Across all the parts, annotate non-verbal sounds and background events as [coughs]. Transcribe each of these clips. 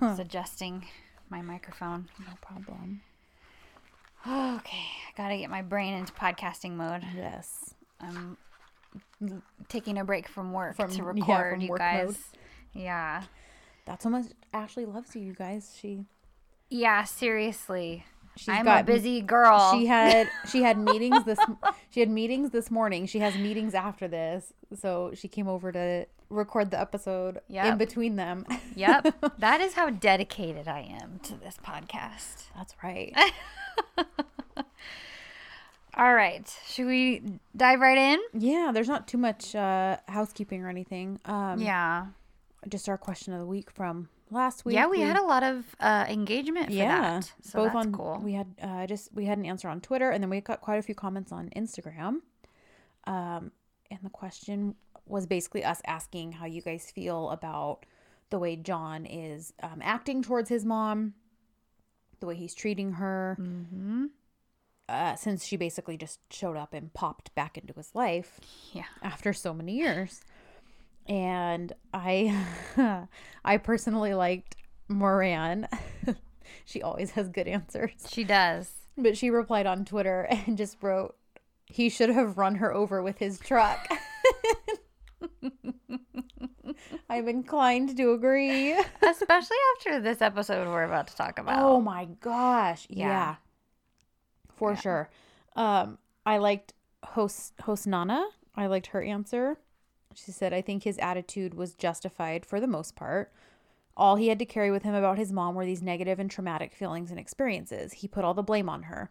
[laughs] was adjusting my microphone. No problem. Okay. I got to get my brain into podcasting mode. Yes. I'm taking a break from work From- to yeah, record, from you guys. mode. Yeah. That's how much Ashley loves you, you guys. She Yeah, seriously. she's I'm got a busy girl. She had she had [laughs] meetings this she had meetings this morning. She has meetings after this, so she came over to record the episode in between them. yep. [laughs] That is how dedicated I am to this podcast. That's right. [laughs] All right. Should we dive right in? yeah, there's not too much uh, housekeeping or anything. Um, Yeah. just our question of the week from last week. Yeah, we had a lot of uh, engagement for yeah, that. So both that's on cool. we had uh, just we had an answer on Twitter, and then we got quite a few comments on Instagram. Um, and the question was basically us asking how you guys feel about the way John is um, acting towards his mom, the way he's treating her, mm-hmm. uh, since she basically just showed up and popped back into his life Yeah. after so many years. And I [laughs] I personally liked Moran. [laughs] she always has good answers. She does. But she replied on Twitter and just wrote, he should have run her over with his truck. [laughs] [laughs] I'm inclined to agree. [laughs] Especially after this episode we're about to talk about. Oh my gosh. Yeah. Yeah. For sure. Um, I liked host host Nana. I liked her answer. She said, I think his attitude was justified for the most part. All he had to carry with him about his mom were these negative and traumatic feelings and experiences. He put all the blame on her.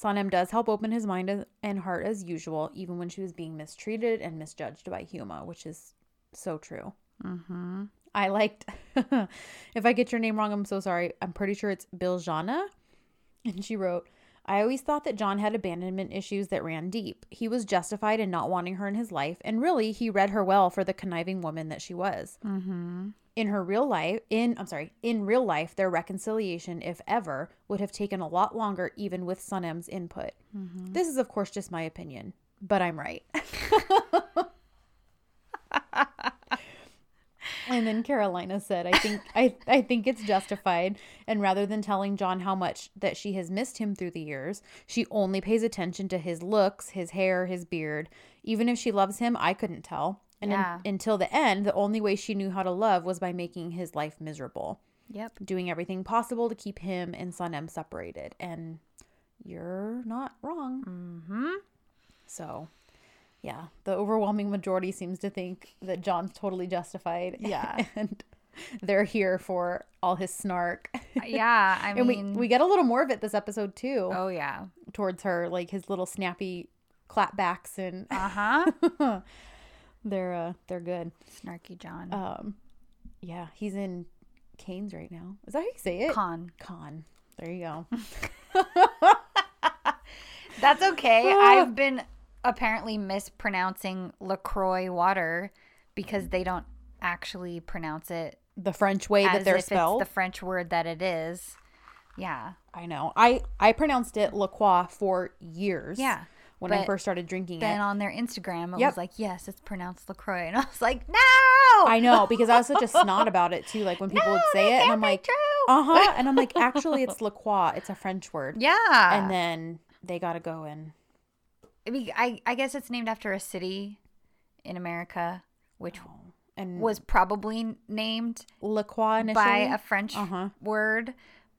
Sanem does help open his mind and heart as usual, even when she was being mistreated and misjudged by Huma, which is so true. Mm-hmm. I liked, [laughs] if I get your name wrong, I'm so sorry. I'm pretty sure it's Biljana. And she wrote, I always thought that John had abandonment issues that ran deep. He was justified in not wanting her in his life, and really, he read her well for the conniving woman that she was. Mm-hmm. In her real life, in I'm sorry, in real life, their reconciliation, if ever, would have taken a lot longer, even with Sanem's input. Mm-hmm. This is, of course, just my opinion, but I'm right. [laughs] And then Carolina said, "I think I I think it's justified, and rather than telling John how much that she has missed him through the years, she only pays attention to his looks, his hair, his beard. Even if she loves him, I couldn't tell. And Yeah. until the end, the only way she knew how to love was by making his life miserable, Yep. doing everything possible to keep him and Sanem separated. And you're not wrong. Mm-hmm. So, yeah, the overwhelming majority seems to think that John's totally justified. Yeah. [laughs] and they're here for all his snark. Yeah. [laughs] I and mean, we we get a little more of it this episode too oh yeah. towards her, like his little snappy clapbacks and Uh huh. [laughs] they're uh they're good. Snarky John. Um, yeah, he's in Cannes right now. Is that how you say it? Con. Con. There you go. [laughs] [laughs] That's okay. I've been apparently mispronouncing LaCroix water because they don't actually pronounce it The French way that they're spelled. it's the French word that it is. Yeah. I know. I I pronounced it LaCroix for years. Yeah. When I first started drinking Then it. on their Instagram, it Yep. was like, yes, it's pronounced LaCroix. [laughs] And I was like, no. I know because I was such a [laughs] snot about it too. Like when people would say it, and I'm like, uh huh, [laughs] and I'm like, actually, it's La Croix. It's a French word. yeah. And then they got to go and I, mean, I, I guess it's named after a city in America, which and was probably named La Croix initially. by a French Uh-huh. word,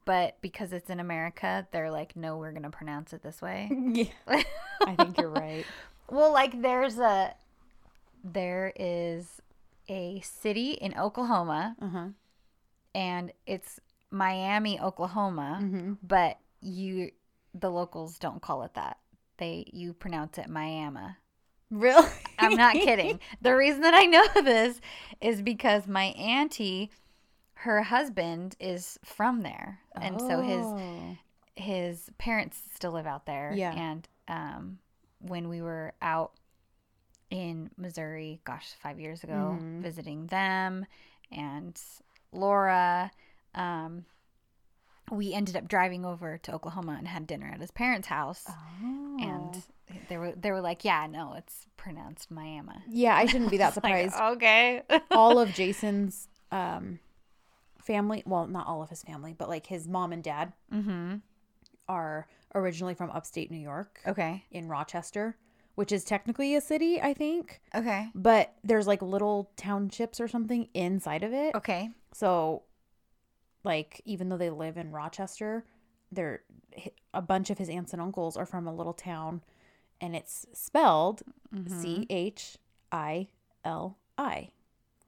but because it's in America, they're like, no, we're gonna pronounce it this way. [laughs] yeah, I think you're right. [laughs] well, like there's a there is a city in Oklahoma, Uh huh. and it's Miami, Oklahoma, Mm-hmm. but you the locals don't call it that. They you pronounce it Miami. Really? I'm not [laughs] kidding. The reason that I know this is because my auntie, her husband is from there, and so his Oh. his parents still live out there. Yeah. And um, when we were out in Missouri, gosh, five years ago, Mhm. visiting them and Laura, um, we ended up driving over to Oklahoma and had dinner at his parents' house. Oh. And there were they were like, yeah, no, it's pronounced Miami. Yeah, I shouldn't be that [laughs] It's like, surprised. okay. all of [laughs] Jason's um family, well, not all of his family, but like his mom and dad mm-hmm. are originally from upstate New York Okay. in Rochester, which is technically a city, I think, Okay. but there's like little townships or something inside of it. Okay. So like even though they live in Rochester, they're a bunch of his aunts and uncles are from a little town and it's spelled Mm-hmm. C H I L I.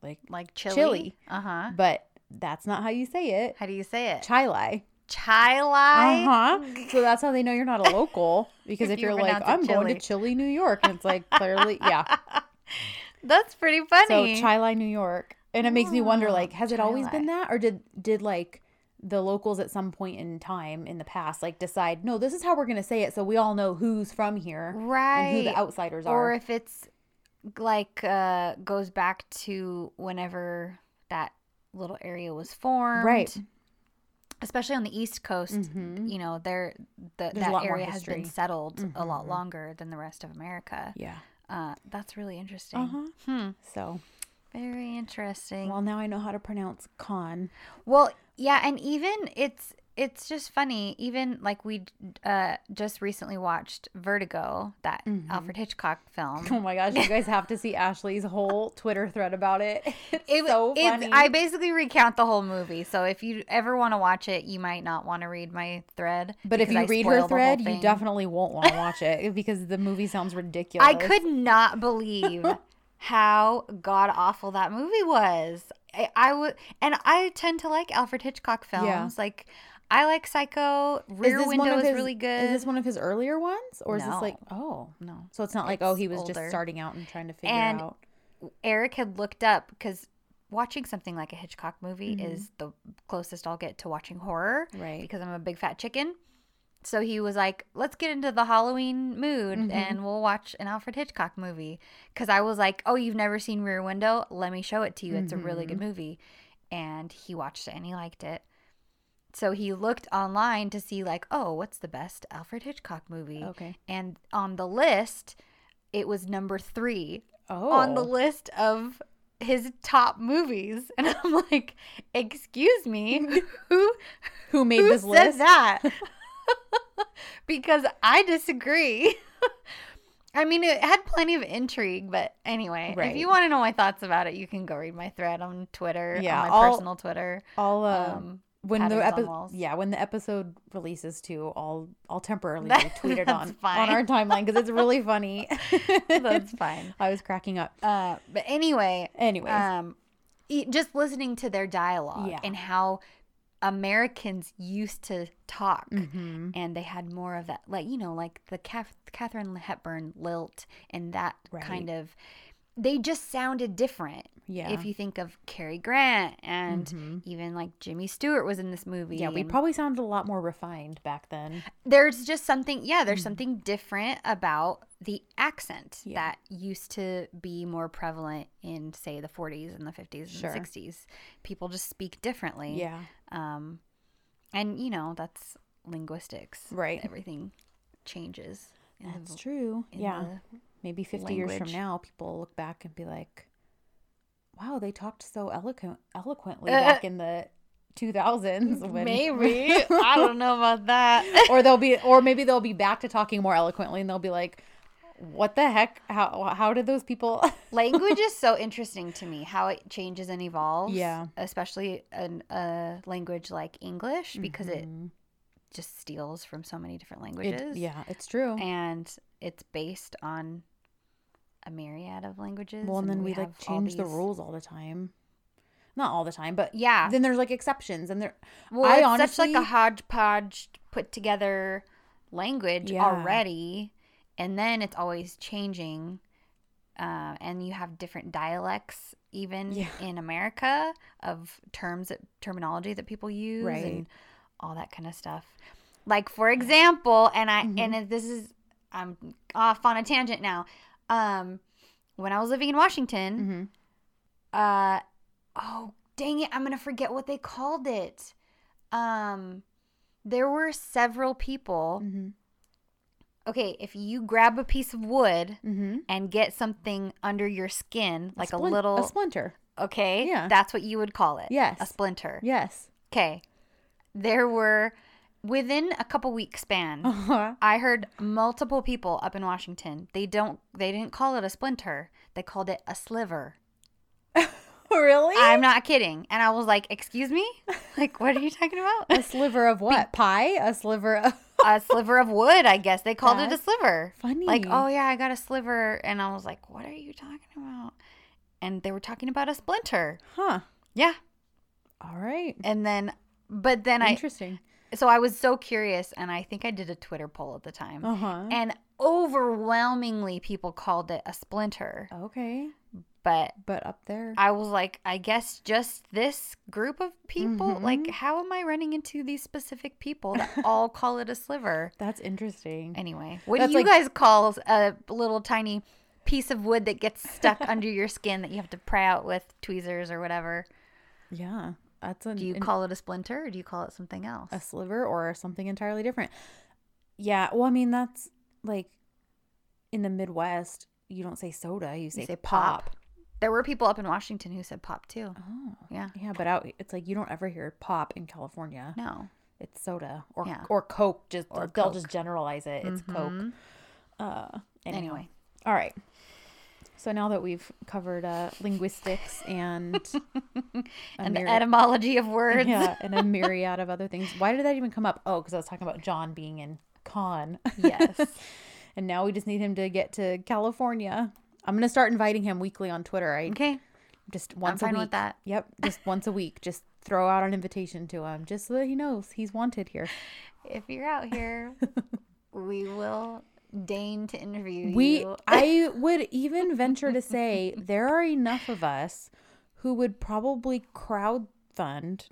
Like Like chili. Chili. Uh huh. but that's not how you say it. How do you say it? Chili. Chili. Uh huh. So that's how they know you're not a local [laughs] because If if you you're like, I'm going to Chile, New York, and it's like clearly, yeah. [laughs] That's pretty funny. So funny. Chili, New York, and it makes me wonder, Oh, like, has it always been that, or did did like the locals at some point in time in the past like decide, no, this is how we're gonna say it, so we all know who's from here right. and who the outsiders or are. Or if it's like uh goes back to whenever that little area was formed Right. especially on the east coast Mhm. you know there the, that area has been settled a lot Mhm. longer than the rest of america Yeah. uh that's really interesting Uh huh. hmm So, very interesting well, now I know how to pronounce con. Well, yeah, and even it's it's just funny. Even like we uh, just recently watched Vertigo, that Mhm. Alfred Hitchcock film. Oh my gosh, you guys have to see Ashley's whole Twitter thread about it. [laughs] It's It, so funny. I basically recount the whole movie. So if you ever want to watch it, you might not want to read my thread. but if you I read her thread, you definitely won't want to [laughs] watch it because the movie sounds ridiculous. I could not believe [laughs] how god awful that movie was. I, I would, and I tend to like Alfred Hitchcock films. Yeah. Like I like Psycho. Rear one Window of is really good. Is this one of his earlier ones, or is this like oh? no. So it's not like It's oh he was older. just starting out and trying to figure And out. Eric had looked up because watching something like a Hitchcock movie Mhm. is the closest I'll get to watching horror Right. because I'm a big fat chicken. So he was like, let's get into the Halloween mood Mhm. and we'll watch an Alfred Hitchcock movie. Because I was like, oh, you've never seen Rear Window? Let me show it to you. It's a really good Mm-hmm. movie. And he watched it and he liked it. So he looked online to see, like, oh, what's the best Alfred Hitchcock movie? Okay. And on the list, it was number three Oh. on the list of his top movies. [laughs] And I'm like, excuse me, [laughs] who Who made who this said list? that? [laughs] because I disagree. I mean, it had plenty of intrigue, but anyway, if you want to know my thoughts about it, you can go read my thread on Twitter, Yeah, on my I'll- personal Twitter. I'll uh, Um, when the episode yeah when the episode releases too, I'll I'll temporarily [laughs] retweet it on fine. on our timeline because it's really funny. [laughs] [laughs] that's fine. I was cracking up. Uh, but anyway, anyway um just listening to their dialogue Yeah. and how americans used to talk mhm. and they had more of that like you know like the Kath- katharine hepburn lilt and that kind of they just sounded different yeah, if you think of Cary Grant and Mhm. even like Jimmy Stewart was in this movie. yeah, we probably sounded a lot more refined back then. there's just something yeah Mm-hmm. there's something different about the accent Yeah. that used to be more prevalent in say the 40s and the 50s Sure. and the 60s people just speak differently Yeah, um and you know that's linguistics Right. everything changes in the that's true. Yeah, the- maybe 50 years from now, people look back and be like, "Wow, they talked so eloquent eloquently Uh, back in the 2000s." When... maybe i [laughs] don't know about that [laughs] or they'll be, or maybe they'll be back to talking more eloquently, and they'll be like, "What the heck? How how did those people?" [laughs] language is so interesting to me how it changes and evolves Yeah. especially an, a language like english because it Mhm. just steals from so many different It- languages yeah, it's true. and it's based on a myriad of languages well, and then we, have like change the rules all the time. Not all the time, but yeah then there's like exceptions, and there. well I it's such like a hodgepodge put together language Yeah. already and then it's always changing uh, and you have different dialects even Yeah. in america of terms that terminology that people use Right. and all that kind of stuff like for example and i Mhm. and this is i'm off on a tangent now um when i was living in washington Mhm. uh oh dang it i'm gonna forget what they called it um there were several people Mhm. okay, if you grab a piece of wood Mm-hmm. and get something under your skin, like a, splin- little, a splinter. okay, Yeah. that's what you would call it. Yes. a splinter. Yes. Okay, there were within a couple week span. Uh-huh. I heard multiple people up in Washington. They don't. They didn't call it a splinter. They called it a sliver. [laughs] really? I'm not kidding. And I was like, "Excuse me? Like, what are you talking about? a sliver of what? Pie? A sliver of a sliver of wood? I guess they called it a sliver. funny. Like, oh yeah, I got a sliver." And I was like, "What are you talking about?" And they were talking about a splinter. Huh. Yeah. All right. And then, but then I. Interesting. So I was so curious, and I think I did a Twitter poll at the time. Uh-huh. And overwhelmingly, people called it a splinter. Okay. But But up there. I was like, I guess just this group of people. Mhm. Like, how am I running into these specific people that [laughs] all call it a sliver? That's interesting. Anyway, what That's do you like- guys call a little tiny piece of wood that gets stuck [laughs] under your skin that you have to pry out with tweezers or whatever? Yeah. That's a Do you call it a splinter or do you call it something else? a sliver or something entirely different. Yeah, well, I mean that's like in the Midwest, you don't say soda, you say, say pop. pop. There were people up in Washington who said pop too. Oh, Yeah. yeah, but out it's like you don't ever hear pop in California. No. It's soda or Yeah. or Coke. Just Or they'll Coke. just generalize it. It's Coke. Mhm. Uh, anyhow. Anyway. all right. So now that we've covered uh, linguistics and [laughs] And the myri- etymology of words. yeah, [laughs] and a myriad of other things. Why did that even come up? Oh, because I was talking about John being in con. Yes. [laughs] and now we just need him to get to California. I'm gonna start inviting him weekly on Twitter. I Okay. just once fine a with week. that. Yep, just once a week. Just throw out an invitation to him, just so that he knows he's wanted here. If you're out here, we will deign to interview We, you. I [laughs] would even venture to say there are enough of us who would probably crowd fund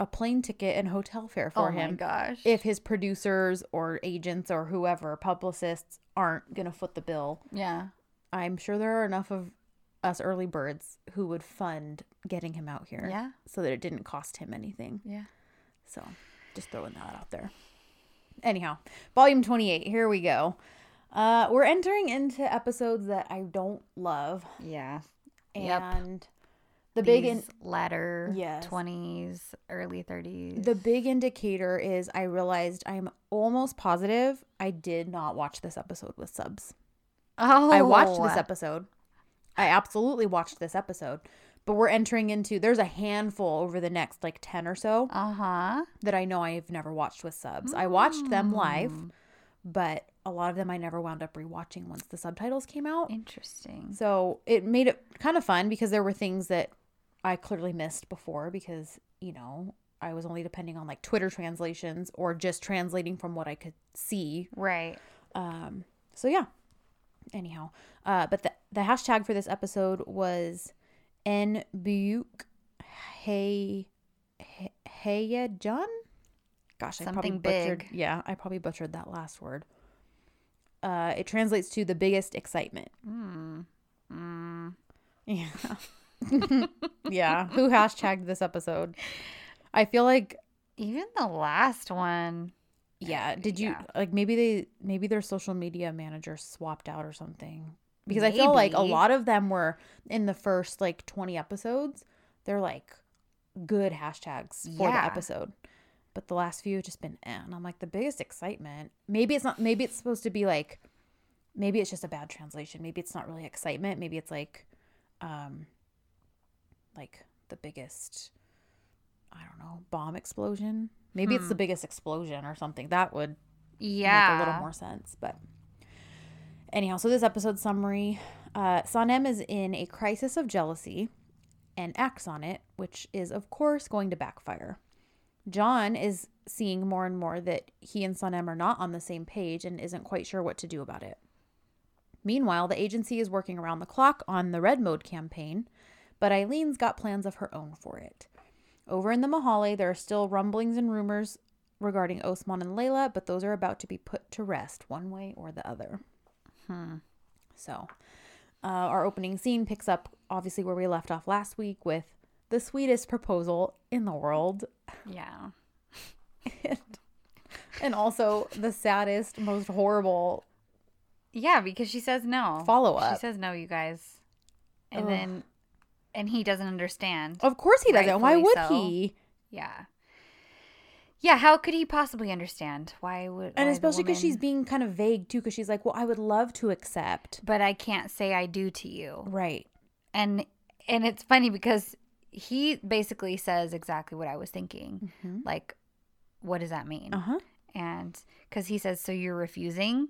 a plane ticket and hotel fare for him. oh my him gosh. if his producers or agents or whoever publicists aren't gonna foot the bill. yeah. I'm sure there are enough of us early birds who would fund getting him out here. Yeah. So that it didn't cost him anything. Yeah. So just throwing that out there. Anyhow, volume 28, here we go. Uh, we're entering into episodes that I don't love. Yeah. And Yep. the big in- These latter Yes. 20s, early 30s. the big indicator is I realized I'm almost positive I did not watch this episode with subs. oh, I watched this episode. I absolutely watched this episode. But we're entering into there's a handful over the next like 10 or so Uh huh. that I know I've never watched with subs. I watched them live, Mm. but a lot of them I never wound up rewatching once the subtitles came out. Interesting. So it made it kind of fun because there were things that I clearly missed before because, you know, I was only depending on like Twitter translations or just translating from what I could see Right. um, so yeah. Anyhow, uh, but the the hashtag for this episode was nbuk hey hey John. Gosh, I probably Something butchered. big. Yeah, I probably butchered that last word. Uh, it translates to the biggest excitement. Mm. Mm. Yeah. [laughs] yeah. Who hashtagged this episode? I feel like Even the last one. Yeah. Did you Yeah. like maybe they maybe their social media manager swapped out or something? Because I feel like a lot of them were in the first like 20 episodes. They're like good hashtags for the episode. But the last few have just been eh. And I'm like the biggest excitement. Maybe it's not maybe it's supposed to be like maybe it's just a bad translation. Maybe it's not really excitement. Maybe it's like um like the biggest I don't know, bomb explosion. Maybe it's the biggest explosion or something. That would Yeah. make a little more sense. But anyhow, so this episode summary uh, Sanem is in a crisis of jealousy and acts on it, which is, of course, going to backfire. John is seeing more and more that he and Sanem are not on the same page and isn't quite sure what to do about it. Meanwhile, the agency is working around the clock on the Red Mode campaign, but Eileen's got plans of her own for it. Over in the Mahalle, there are still rumblings and rumors regarding Osman and Layla, but those are about to be put to rest one way or the other. Hmm. So, uh, our opening scene picks up obviously where we left off last week with the sweetest proposal in the world Yeah. [laughs] and also the saddest, most horrible Yeah, because she says no. Follow up. She says no, you guys. And Ugh. then and he doesn't understand. Of course he doesn't. Why would so. he? Yeah. Yeah, how could he possibly understand? Why would And why especially because she's being kind of vague too, because she's like, "Well, I would love to accept." but I can't say I do to you. Right. And and it's funny because he basically says exactly what I was thinking. Mhm. Like what does that mean? Uh huh. And cuz he says so you're refusing?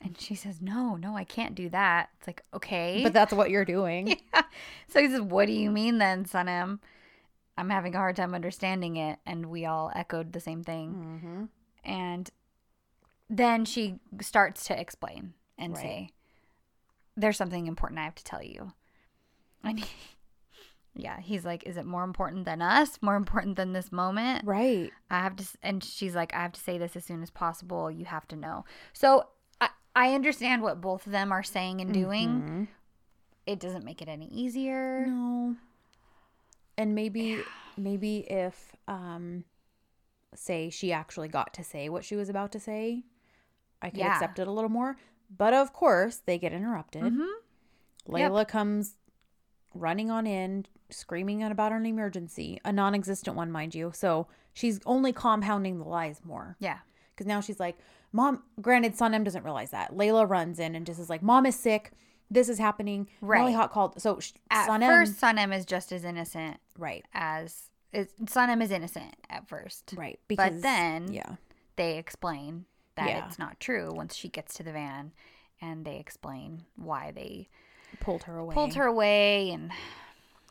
And she says, "No, no, I can't do that." It's like, "Okay." But that's what you're doing. [laughs] Yeah. So he says, What do you mean then, Sanem? I'm having a hard time understanding it. And we all echoed the same thing. Mm-hmm. And then she starts to explain and Right. say, There's something important I have to tell you. And he, [laughs] yeah, he's like, Is it more important than us? More important than this moment? Right. I have to, and she's like, I have to say this as soon as possible. You have to know. So I, I understand what both of them are saying and doing. Mhm. It doesn't make it any easier. No. And maybe maybe if um say she actually got to say what she was about to say, I could Yeah. accept it a little more. But of course, they get interrupted. Mhm. Yep. Layla comes running on in, screaming out about an emergency, a non-existent one, mind you. So she's only compounding the lies more. Yeah. Because now she's like, Mom, granted, Sanem doesn't realize that. Layla runs in and just is like, Mom is sick. This is happening. Molly Right. Hot called. So sh- At Sanem, first, Sanem is just as innocent right, as is, Sanem is innocent at first. right. But then yeah, they explain that Yeah. it's not true once she gets to the van, and they explain why they pulled her away. pulled her away. And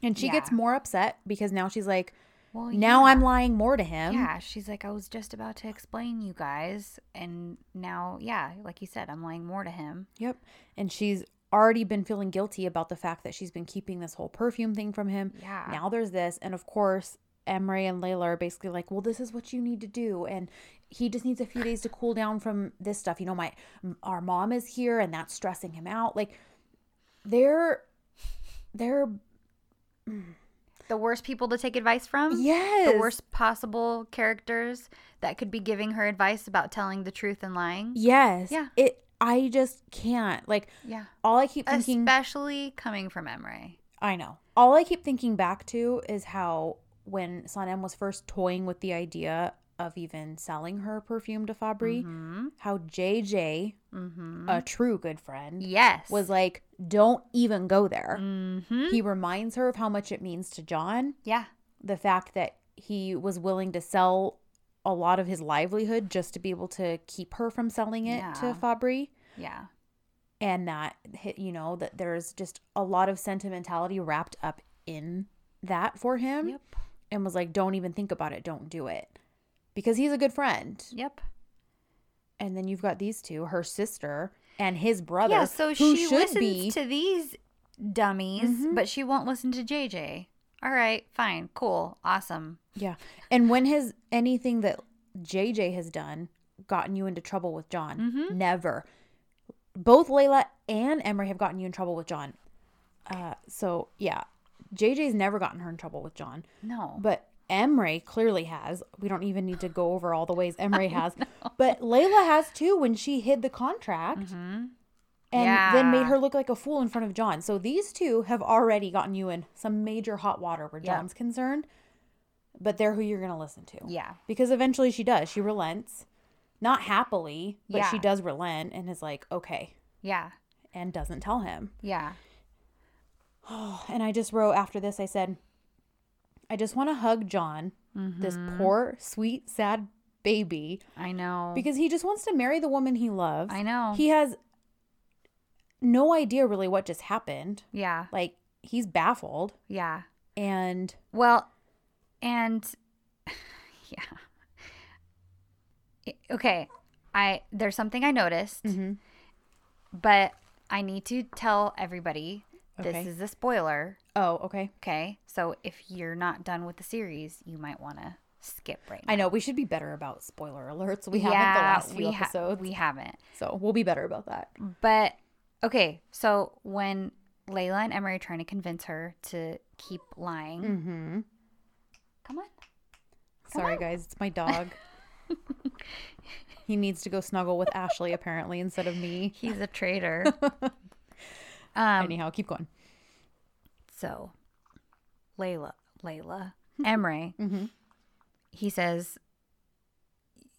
and she gets more upset because now she's like, well, now yeah. I'm lying more to him. Yeah, she's like, I was just about to explain you guys, and now, yeah, like you said, I'm lying more to him. Yep. And she's already been feeling guilty about the fact that she's been keeping this whole perfume thing from him. Yeah. Now there's this. And of course, Emery and Layla are basically like, well, this is what you need to do. And he just needs a few days to cool down from this stuff. You know, my our mom is here and that's stressing him out. Like they're they're The worst people to take advice from. yes. the worst possible characters that could be giving her advice about telling the truth and lying. Yes. Yeah. It I just can't. Like Yeah. all I keep thinking Especially coming from Emre. I know. All I keep thinking back to is how when Sanem was first toying with the idea of even selling her perfume to Fabri, Mm-hmm. how JJ, Mm-hmm. a true good friend, yes. was like, "Don't even go there." Mm-hmm. He reminds her of how much it means to John, Yeah. the fact that he was willing to sell a lot of his livelihood just to be able to keep her from selling it Yeah. to Fabri. Yeah. and that you know that there's just a lot of sentimentality wrapped up in that for him Yep. and was like don't even think about it don't do it because he's a good friend Yep. and then you've got these two her sister and his brother Yeah. So she should listens be to these dummies, Mhm. but she won't listen to JJ. All right. Fine. Cool. Awesome. yeah and when has anything that jj has done gotten you into trouble with john Mhm. never both layla and emery have gotten you in trouble with john uh so yeah jj's never gotten her in trouble with john No. But Emery clearly has. We don't even need to go over all the ways [laughs] Emery has. But Layla has too when she hid the contract hmm and then made her look like a fool in front of John. So these two have already gotten you in some major hot water where Yep. John's concerned. But they're who you're going to listen to. Yeah. Because eventually she does. She relents. Not happily, but she does relent and is like, okay, Yeah. and doesn't tell him. Yeah. Oh, [sighs] And I just wrote after this, I said, I just want to hug John, this Mhm. poor, sweet, sad baby, I know. because he just wants to marry the woman he loves. I know. He has no idea really what just happened. yeah. Like, he's baffled. Yeah. And Well, and [laughs] yeah. Okay, I there's something I noticed, Mm-hmm. but I need to tell everybody this is a spoiler. Oh, okay. Okay, so if you're not done with the series, you might want to skip right now. I know we should be better about spoiler alerts. We haven't the last few we ha- episodes. we haven't. so we'll be better about that. But okay, so when Layla and Emery are trying to convince her to keep lying, Mm-hmm. come on. Sorry, on. guys. It's my dog. [laughs] He needs to go snuggle with Ashley apparently instead of me. He's a traitor. [laughs] um, Anyhow, keep going. So, Layla, Layla, Emre, [laughs] Mhm. he says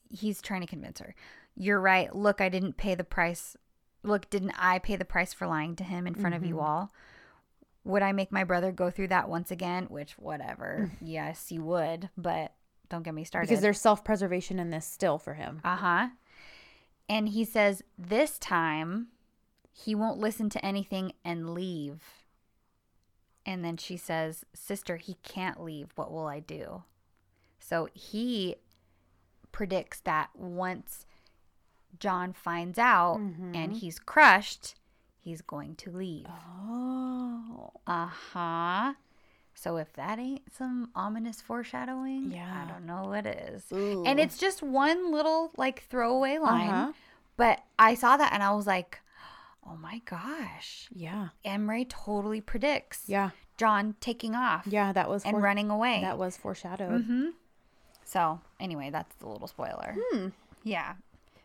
he's trying to convince her. You're right. Look, I didn't pay the price. Look, didn't I pay the price for lying to him in front of you all? Would I make my brother go through that once again? Which, whatever. yes, you would, but don't get me started. Because there's self-preservation in this still for him. Uh huh. And he says, this time he won't listen to anything and leave. And then she says, Sister, he can't leave. What will I do? So he predicts that once John finds out and he's crushed, he's going to leave. Oh. Uh huh. So if that ain't some ominous foreshadowing, Yeah. I don't know what is. Ooh. And it's just one little like throwaway line, Uh-huh. but I saw that and I was like, "Oh my gosh!" Yeah. Emre totally predicts Yeah. John taking off Yeah, that was and fore- running away. That was foreshadowed. hmm So anyway, that's the little spoiler. Hmm. Yeah,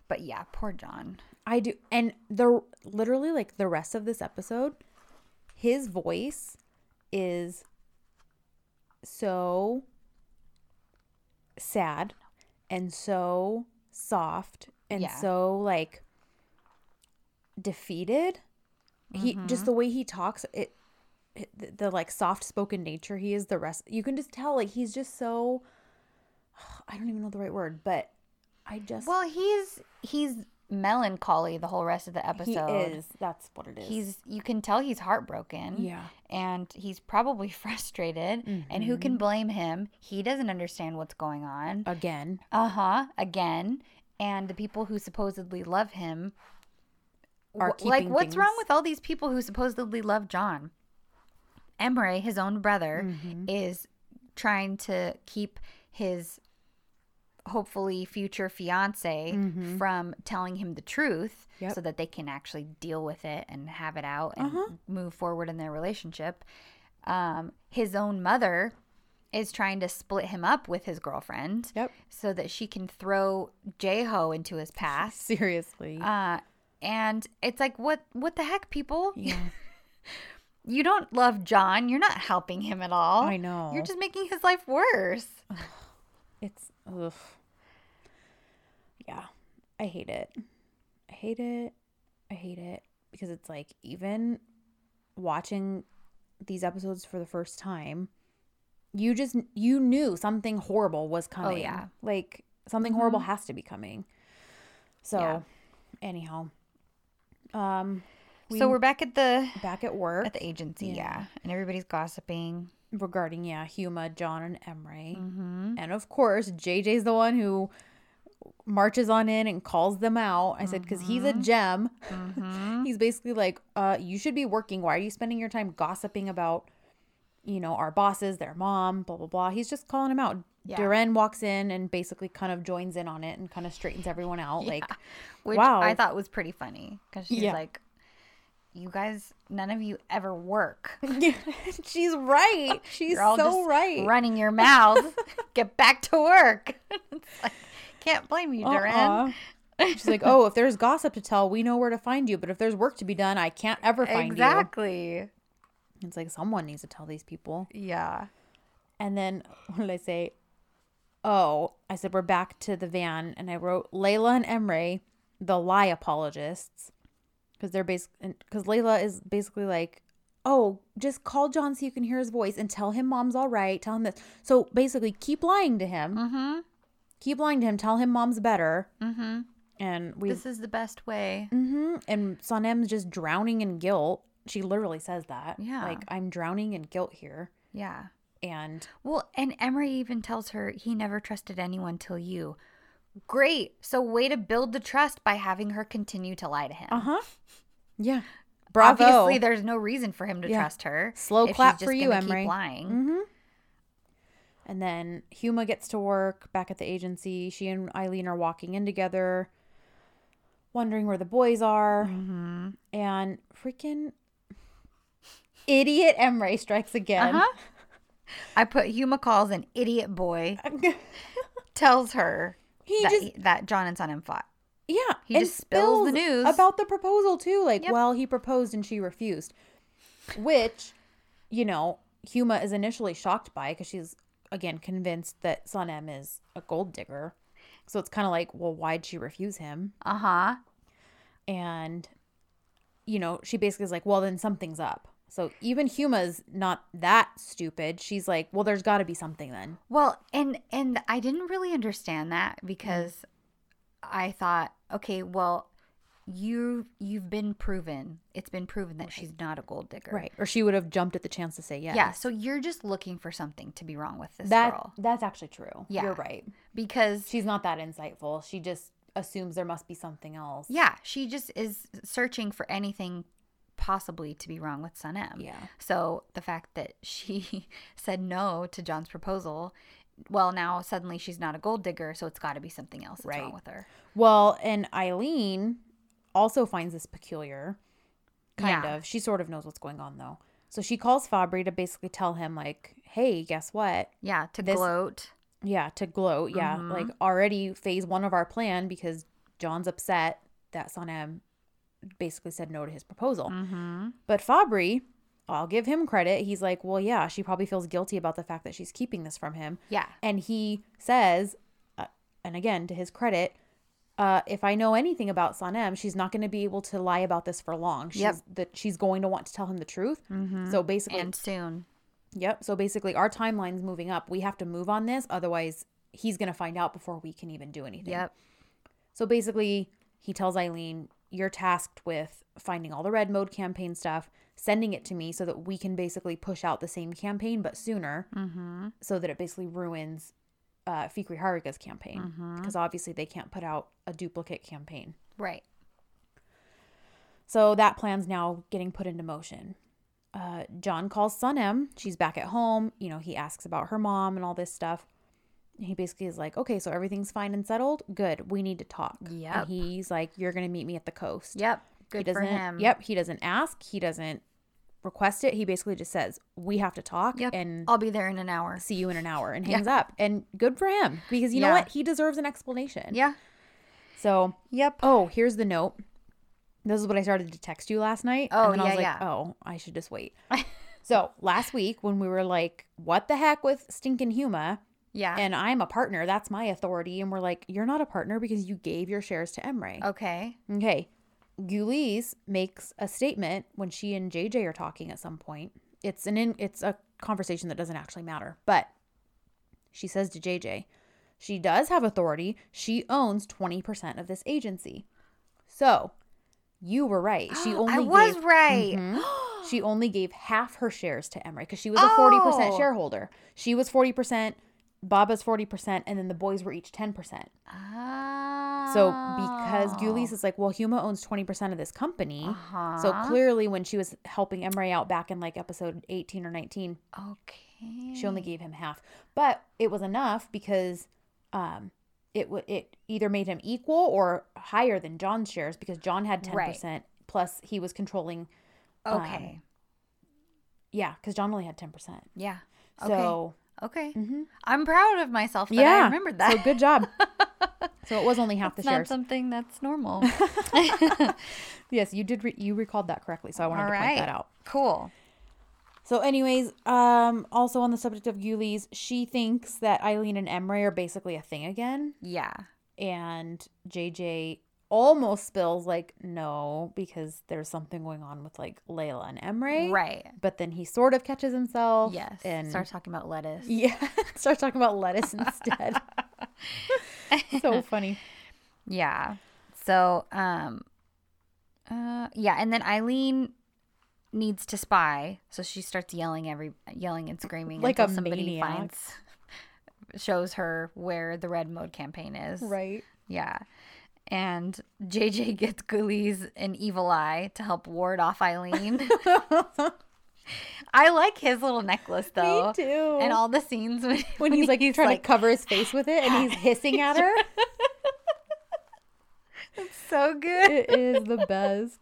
but yeah, poor John. I do and the literally like the rest of this episode his voice is so sad and so soft and Yeah. so like defeated. He just the way he talks it, it the, the like soft spoken nature he is the rest you can just tell like he's just so [sighs] I don't even know the right word, but I just Well, he's he's melancholy the whole rest of the he episode. is. That's what it is. He's you can tell he's heartbroken. yeah. and he's probably [laughs] frustrated. And who Mm-hmm. can blame him? He doesn't understand what's going on. Again. Uh huh. Again. And the people who supposedly love him Are wh- like, keeping what's wrong with all these people who supposedly love John? Emre, his own brother, Mm-hmm. is trying to keep his hopefully future fiance from telling him the truth Mm-hmm. Yep. so that they can actually deal with it and have it out and Uh-huh. move forward in their relationship. Um, his own mother is trying to split him up with his girlfriend Yep. so that she can throw J-Ho into his past. [laughs] Seriously. Uh, and it's like, what, what the heck, people? yeah. [laughs] You don't love John. You're not helping him at all. I know. You're just making his life worse. It's ugh. Yeah. I hate it. I hate it. I hate it because it's like even watching these episodes for the first time, you just you knew something horrible was coming. Oh, yeah. Mm-hmm. Like something horrible has to be coming. So, Yeah. anyhow, um we so we're back at the back at work at the agency, yeah, Yeah. and everybody's gossiping. regarding yeah, Huma, John, and Emre. Mm-hmm. And of course, JJ's the one who marches on in and calls them out. I said, because he's a gem. Mm-hmm. [laughs] he's basically like, uh, you should be working. Why are you spending your time gossiping about, you know, our bosses, their mom, blah, blah, blah. He's just calling them out. Yeah. Duran walks in and basically kind of joins in on it and kind of straightens everyone out. Like, [laughs] Which Wow. I thought was pretty funny because she's Yeah. like, "You guys, none of you ever work. [laughs] [laughs] she's right. She's so right. running your mouth. Get back to work." like, can't blame you, Duran. Uh-uh. She's like, oh, if there's gossip to tell, we know where to find you. But if there's work to be done, I can't ever find you. Exactly. you. It's like someone needs to tell these people. Yeah. And then [laughs] what did I say? Oh, I said we're back to the van, and I wrote Layla and Emre, the lie apologists, because they're basically because Layla is basically like, oh, just call John so you can hear his voice and tell him mom's all right. Tell him this. So basically, keep lying to him. Mm-hmm. Keep lying to him. Tell him mom's better. Mm-hmm. And we This is the best way. Mm-hmm. And Sanem's just drowning in guilt. She literally says that. Yeah. Like, I'm drowning in guilt here. Yeah. And Well, and Emery even tells her he never trusted anyone till you. Great. So way to build the trust by having her continue to lie to him. uh huh. [laughs] Yeah. Bravo. Obviously, there's no reason for him to Yeah. trust her. Slow if clap for you, Emery. Lying. hmm And then Huma gets to work back at the agency. She and Eileen are walking in together, wondering where the boys are. Mm-hmm. And freaking idiot Emre strikes again. Uh-huh. I put Huma calls an idiot boy. [laughs] Tells her he that, just that John and Sanem fought. Yeah, He and just spills the news. about the proposal too. Like, Yep. well, he proposed and she refused, which, you know, Huma is initially shocked by because she's again convinced that Sanem is a gold digger. So it's kind of like, well, why'd she refuse him? Uh huh. And, you know, she basically is like, well, then something's up. So even Huma's not that stupid. She's like, well, there's got to be something then. Well, and and I didn't really understand that because I thought, okay, well, you you've been proven. It's been proven that she's not a gold digger. Right. Or she would have jumped at the chance to say yes. Yeah. So you're just looking for something to be wrong with this That girl that's actually true. Yeah. You're right. because She's not that insightful. She just assumes there must be something else. yeah, she just is searching for anything possibly to be wrong with Sanem. Yeah. So the fact that [laughs] she said no to John's proposal, well, now suddenly she's not a gold digger, so it's got to be something else that's wrong with her. Well, and Eileen also finds this peculiar. Kind Yeah. of. She sort of knows what's going on though. So she calls Fabri to basically tell him like, "Hey, guess what? Yeah, to This- gloat. Yeah, to gloat. Yeah, Mm-hmm. like already phase one of our plan because John's upset that Sanem basically said no to his proposal. Mm-hmm. But Fabri, I'll give him credit. He's like, well, yeah, she probably feels guilty about the fact that she's keeping this from him. Yeah. And he says, uh, and again, to his credit, uh, if I know anything about Sanem, she's not going to be able to lie about this for long. She's Yep. that she's going to want to tell him the truth. So basically, And soon. Yep. So basically, our timeline's moving up. We have to move on this. Otherwise, he's going to find out before we can even do anything. Yep. So basically, he tells Eileen, You're tasked with finding all the red mode campaign stuff, sending it to me so that we can basically push out the same campaign but sooner Mm-hmm. so that it basically ruins uh, Fikri Harika's campaign. Mm-hmm. Because obviously, they can't put out a duplicate campaign. Right. So that plan's now getting put into motion. Uh, John calls Sanem. She's back at home. You know, he asks about her mom and all this stuff. He basically is like, okay, so everything's fine and settled. Good. We need to talk. Yeah. He's like, you're going to meet me at the coast. Yep. He Good for doesn't, him. Yep. He doesn't ask. He doesn't request it. He basically just says, we have to talk Yep. and I'll be there in an hour. see you in an hour and [laughs] Yeah. hangs up. And good for him because you know what? He deserves an explanation. Yeah. So Yep. Oh, here's the note. This is what I started to text you last night. Oh, and then I yeah, was like, yeah. oh, I should just wait. [laughs] so last week when we were like, what the heck with stinking Huma? Yeah. And I'm a partner. That's my authority. And we're like, you're not a partner because you gave your shares to Emre. okay. Okay. Guliz makes a statement when she and JJ are talking at some point. It's an in, it's a conversation that doesn't actually matter, but she says to JJ, she does have authority. She owns 20% of this agency. So, you were right. She [gasps] only I was gave, right. Mhm. [gasps] she only gave half her shares to Emery because she was a 40% Oh. shareholder. She was 40%, Baba's 40%, and then the boys were each 10%. Ah. So because Guliz is like, well, Huma owns 20% of this company. Uh-huh. So clearly when she was helping Emery out back in like episode 18 or 19, Okay. she only gave him half. But it was enough because um it w- it either made him equal or higher than John's shares because John had 10% Right. plus he was controlling Okay. yeah, cuz John only had 10%. yeah. So okay. Mhm. I'm proud of myself that yeah. I remembered that. So good job. [laughs] so it was only half It's the not shares. something that's normal. [laughs] [laughs] yes, you did re- you recalled that correctly. So I wanted All to point that out. cool. So, anyways, um, also on the subject of Guliz, she thinks that Eileen and Emre are basically a thing again, Yeah. and JJ almost spills like no because there's something going on with like Layla and Emre, Right. But then he sort of catches himself, Yes. and starts talking about lettuce. [laughs] yeah, starts talking about lettuce instead. [laughs] so funny. Yeah. So, um, uh, yeah, and then Eileen needs to spy, so she starts yelling every, yelling and screaming Like until a somebody maniac. finds, shows her where the red mode campaign is. Right. Yeah. And JJ [laughs] gets Guliz an evil eye to help ward off Eileen. [laughs] I like his little necklace though. Me too. And all the scenes [laughs] when, when he's like he's trying to cover his face with it, and he's hissing at her. It's so good. it is the best.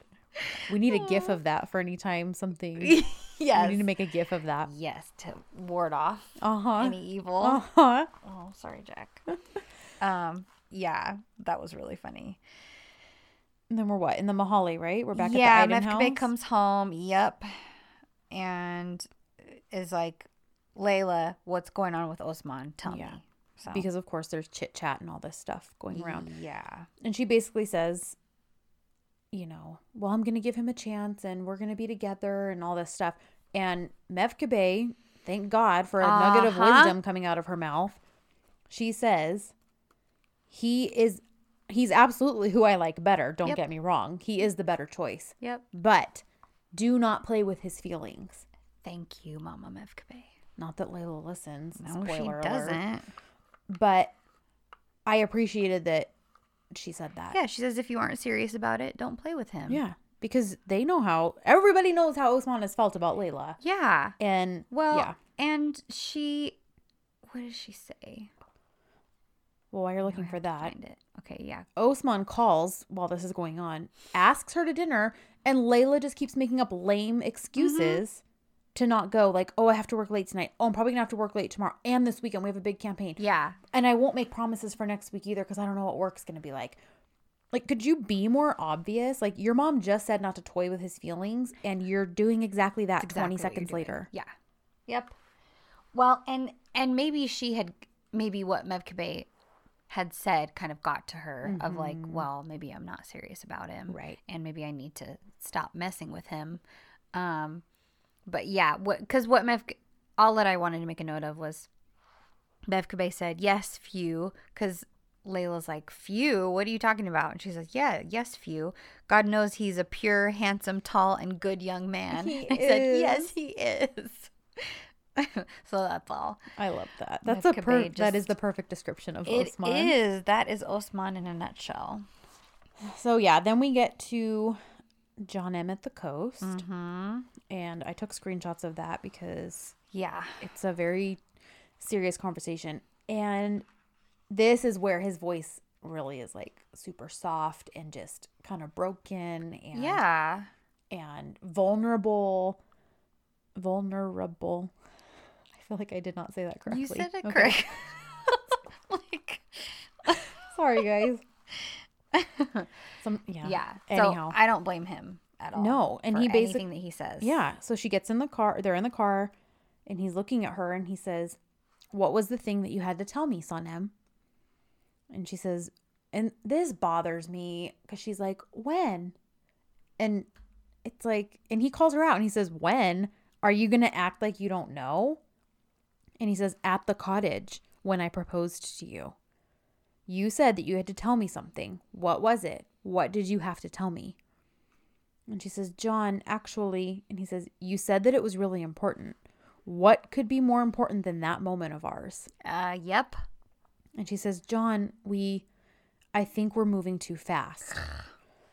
We need a gif of that for any time something. yes. We need to make a gif of that. yes, to ward off Uh huh. any evil. Uh huh. Oh, sorry, Jack. um, yeah, that was really funny. And then we're what? In the Mahalle, right? We're back yeah, at the Iden Mevkibe comes home. Yep, and is like, Layla, what's going on with Osman? Tell Yeah. me. So because of course there's chit chat and all this stuff going around. Yeah. And she basically says, you know, well, I'm going to give him a chance and we're going to be together and all this stuff. And Mevkibe, thank God for a nugget of Uh-huh. wisdom coming out of her mouth. She says, he is, he's absolutely who I like better. Don't Yep. get me wrong. He is the better choice. Yep. But do not play with his feelings. Thank you, Mama Mevkibe. Not that Layla listens. No, spoiler she doesn't. But I appreciated that she said that. Yeah, she says if you aren't serious about it, don't play with him. Yeah, because they know how everybody knows how Osman has felt about Layla, Yeah. and Well, yeah. and she, what does she say? Well, while you're looking for that, find it. Okay, yeah. Osman calls while this is going on, asks her to dinner, and Layla just keeps making up lame mm-hmm. excuses to not go. Like, oh, I have to work late tonight. Oh, I'm probably gonna have to work late tomorrow and this weekend. We have a big campaign, Yeah. and I won't make promises for next week either because I don't know what work's gonna be like. Like, could you be more obvious? Like, your mom just said not to toy with his feelings, and you're doing exactly that Exactly 20 seconds later. Yeah. Yep. Well, and and maybe she had maybe what Mevkibe had said kind of got to her of like, well, maybe I'm not serious about him. Right. And maybe I need to stop messing with him. Um but yeah, what cuz what Mev all that I wanted to make a note of was Mevkibe said, "Yes, few," cuz Layla's like, "Few? What are you talking about?" And she says, "Yeah, yes, few. God knows he's a pure, handsome, tall, and good young man." He [laughs] I said, is. "Yes, he is." [laughs] so that's all. I love that. That's a per- that is the perfect description of It Osman. is. That is Osman in a nutshell. So yeah, then we get to John M at the coast, Mm-hmm. and I took screenshots of that because Yeah. it's a very serious conversation, and this is where his voice really is like super soft and just kind of broken and Yeah. and vulnerable, vulnerable. Feel like I did not say that correctly. You said it Okay. correct. [laughs] like, [laughs] Sorry, guys. [laughs] Some yeah. yeah. Anyhow. So I don't blame him at all. No, and he basic- anything that he says. Yeah. So she gets in the car. They're in the car, and he's looking at her, and he says, "What was the thing that you had to tell me, Sanem?" And she says, "And this bothers me because she's like, when?" And it's like, and he calls her out, and he says, "When are you gonna act like you don't know?" And he says, "At the cottage when I proposed to you." You said that you had to tell me something. What was it? What did you have to tell me? And she says, John, actually, and he says, You said that it was really important. What could be more important than that moment of ours? Uh, yep. And she says, John, we, I think we're moving too fast.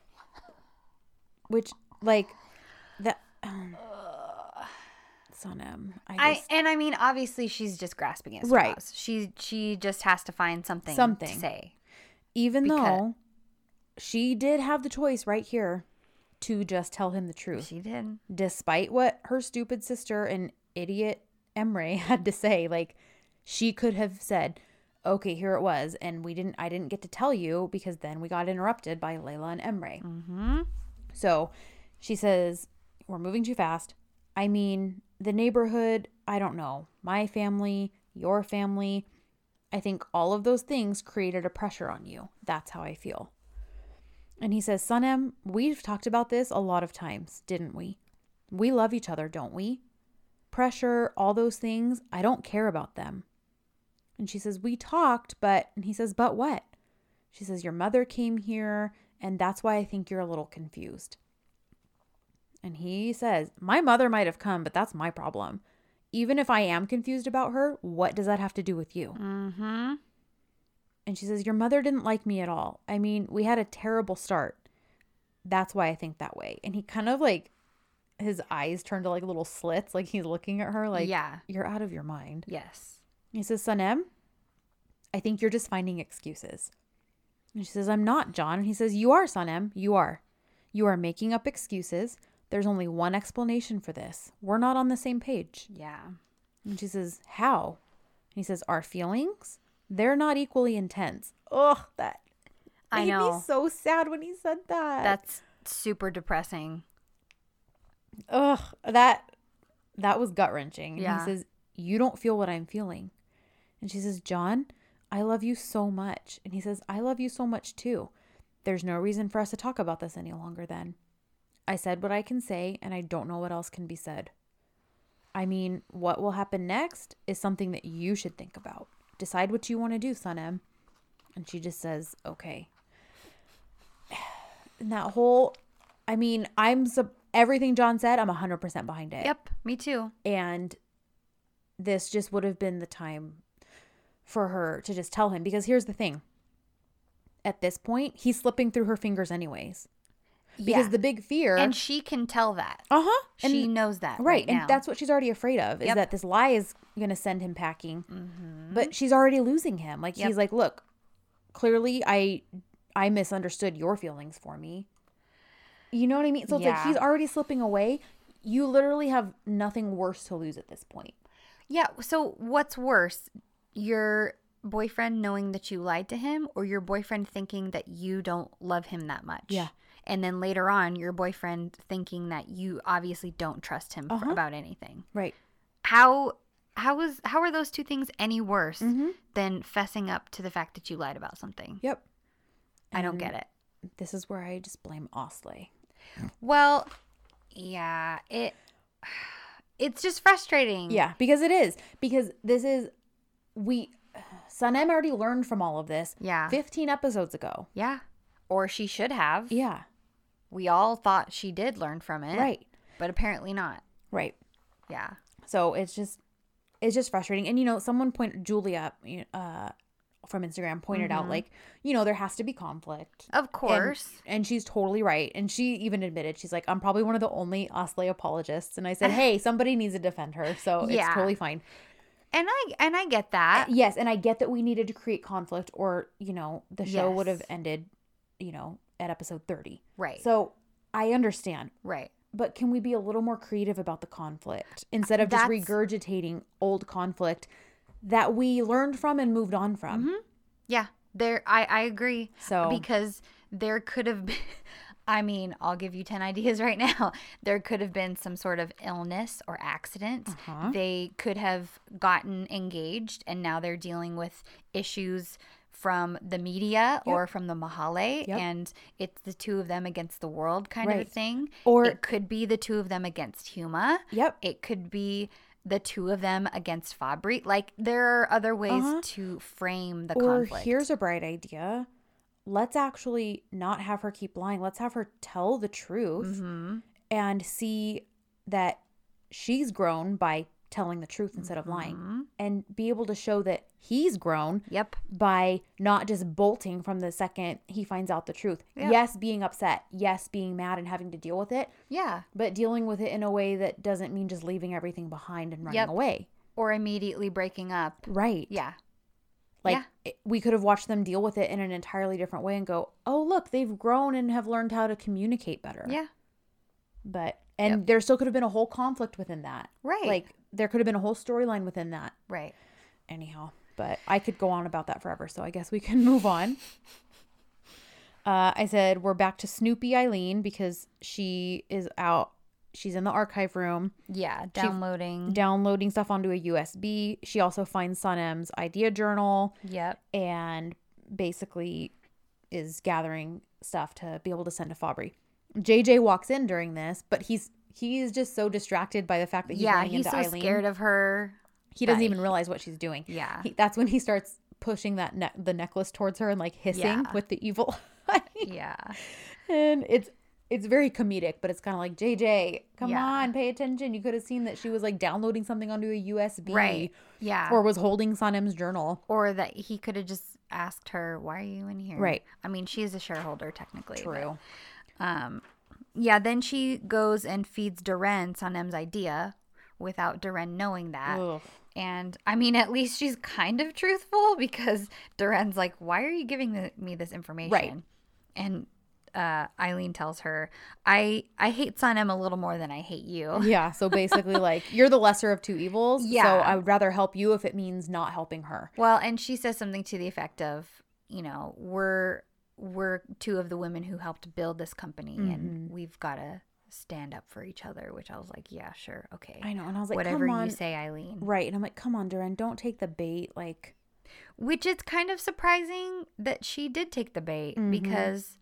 [sighs] Which, like, that. Um, Sanem, him. I just, and I mean, obviously, she's just grasping at straws. Right. She she just has to find something Something. to say. even though she did have the choice right here to just tell him the truth. She did. despite what her stupid sister and idiot Emre [laughs] had to say, like she could have said, "Okay, here it was," and we didn't. I didn't get to tell you because then we got interrupted by Layla and Emre. Mm-hmm. So she says, "We're moving too fast." I mean, the neighborhood. I don't know. My family, your family. I think all of those things created a pressure on you. That's how I feel. And he says, "Son Sanem, we've talked about this a lot of times, didn't we? We love each other, don't we? Pressure, all those things, I don't care about them. And she says, We talked, but, and he says, But what? She says, Your mother came here, and that's why I think you're a little confused. And he says, My mother might have come, but that's my problem. Even if I am confused about her, what does that have to do with you? Mm-hmm. And she says, Your mother didn't like me at all. I mean, we had a terrible start. That's why I think that way. And he kind of like, his eyes turn to like little slits, like he's looking at her, like, yeah. You're out of your mind. Yes. He says, Sanem, I think you're just finding excuses. And she says, I'm not, John. And he says, You are, Sanem. You are. You are making up excuses. There's only one explanation for this. We're not on the same page. Yeah. And she says, How? And he says, Our feelings? They're not equally intense. Ugh, that I made know. me so sad when he said that. That's super depressing. ugh, that that was gut wrenching. And Yeah. he says, "You don't feel what I'm feeling," and she says, "John, I love you so much," and he says, "I love you so much too. There's no reason for us to talk about this any longer. Then, I said what I can say, and I don't know what else can be said. I mean, what will happen next is something that you should think about. Decide what you want to do, Sanem." And she just says, "Okay." [sighs] And that whole, I mean, I'm sub- everything John said. I'm 100% behind it. Yep, me too. And this just would have been the time for her to just tell him because here's the thing. At this point, he's slipping through her fingers anyways. Because Yeah. the big fear and she can tell that. Uh-huh. And she knows that. right, Right, and that's what she's already afraid of is Yep. that this lie is going to send him packing. But she's already losing him. Like Yep. he's like, "Look, clearly I I misunderstood your feelings for me." You know what I mean? So it's like he's already slipping away. You literally have nothing worse to lose at this point. Yeah. So what's worse, your boyfriend knowing that you lied to him, or your boyfriend thinking that you don't love him that much? Yeah. And then later on, your boyfriend thinking that you obviously don't trust him Uh-huh. about anything. Right. How how is how are those two things any worse Mm-hmm. than fessing up to the fact that you lied about something? Yep. I don't get it. This is where I just blame Osley. Well, yeah, it it's just frustrating. Yeah, because it is. Because this is we Sanem already learned from all of this Yeah. 15 episodes ago. Yeah. Or she should have. Yeah. We all thought she did learn from it. Right. But apparently not. Right. Yeah. So it's just it's just frustrating. And you know, someone pointed Julia uh from Instagram pointed out like, you know, there has to be conflict. Of course. And, she's totally right. And she even admitted, she's like, I'm probably one of the only Osley apologists. And I said, [laughs] hey, somebody needs to defend her. So it's Yeah. totally fine. And I and I get that. Yes. And I get that we needed to create conflict or, you know, the show would have ended, you know, at episode 30. Right. So I understand. right. But can we be a little more creative about the conflict instead of just That's- regurgitating old conflict that we learned from and moved on from? Yeah. There I I agree. So- because there could have [laughs] been I mean, I'll give you 10 ideas [laughs] right now. There could have been some sort of illness or accident. Uh-huh. They could have gotten engaged and now they're dealing with issues from the media or from the Mahalle Yep. and it's the two of them against the world kind of thing. Or- it could be the two of them against Huma. Yep. It could be the two of them against Fabri. Like there are other ways Uh-huh. to frame the Or conflict. here's a bright idea. Let's actually not have her keep lying. Let's have her tell the truth Mhm. and see that she's grown by telling the truth instead of lying Mhm. and be able to show that he's grown Yep. by not just bolting from the second he finds out the truth. Yeah. Yes, being upset. Yes, being mad and having to deal with it, Yeah. but dealing with it in a way that doesn't mean just leaving everything behind and running Yep. away. Or immediately breaking up. Right. Yeah. Like Yeah. it- we could have watched them deal with it in an entirely different way and go, "Oh, look, they've grown and have learned how to communicate better." Yeah. But and there still could have been a whole conflict within that. Right. Like there could have been a whole storyline within that. Right. anyhow but i could go on about that forever so i guess we can [laughs] move on uh, i said we're back to snoopy eileen because she is out she's in the archive room Yeah. Downloading. downloading stuff onto a usb she also finds Sanem's idea journal yep. and basically is gathering stuff to be able to send to fabri jj walks in during this but he's he is just so distracted by the fact that he's yeah. He's into so eileen scared of her. he doesn't even realize what she's doing Yeah. he, that's when he starts pushing that ne- the necklace towards her and like hissing Yeah. with the evil [laughs] eye. yeah. and it's it's very comedic but it's kind of like jj come Yeah. on pay attention you could have seen that she was like downloading something onto a usb Right. Yeah. or was holding sanem's journal or that he could have just asked her, "Why are you in here?" Right. I mean, she is a shareholder technically. but, true um, yeah. Then she goes and feeds Deren Sanem's idea without Deren knowing that. Ugh. And I mean, at least she's kind of truthful [laughs] because Deren's like, "Why are you giving me this information?" Right. And uh, Eileen tells her, "I I hate Sanem a little more than I hate you." [laughs] yeah so basically like you're the lesser of two evils Yeah. so i would rather help you if it means not helping her Well, and she says something to the effect of, you know, we're we're two of the women who helped build this company Mm-hmm. and we've got to stand up for each other, which I was like, yeah, sure. Okay. I know. And I was like, Whatever come on. you say, Eileen. Right. And I'm like, come on, Deren, don't take the bait. Like, Which is kind of surprising that she did take the bait Mhm. because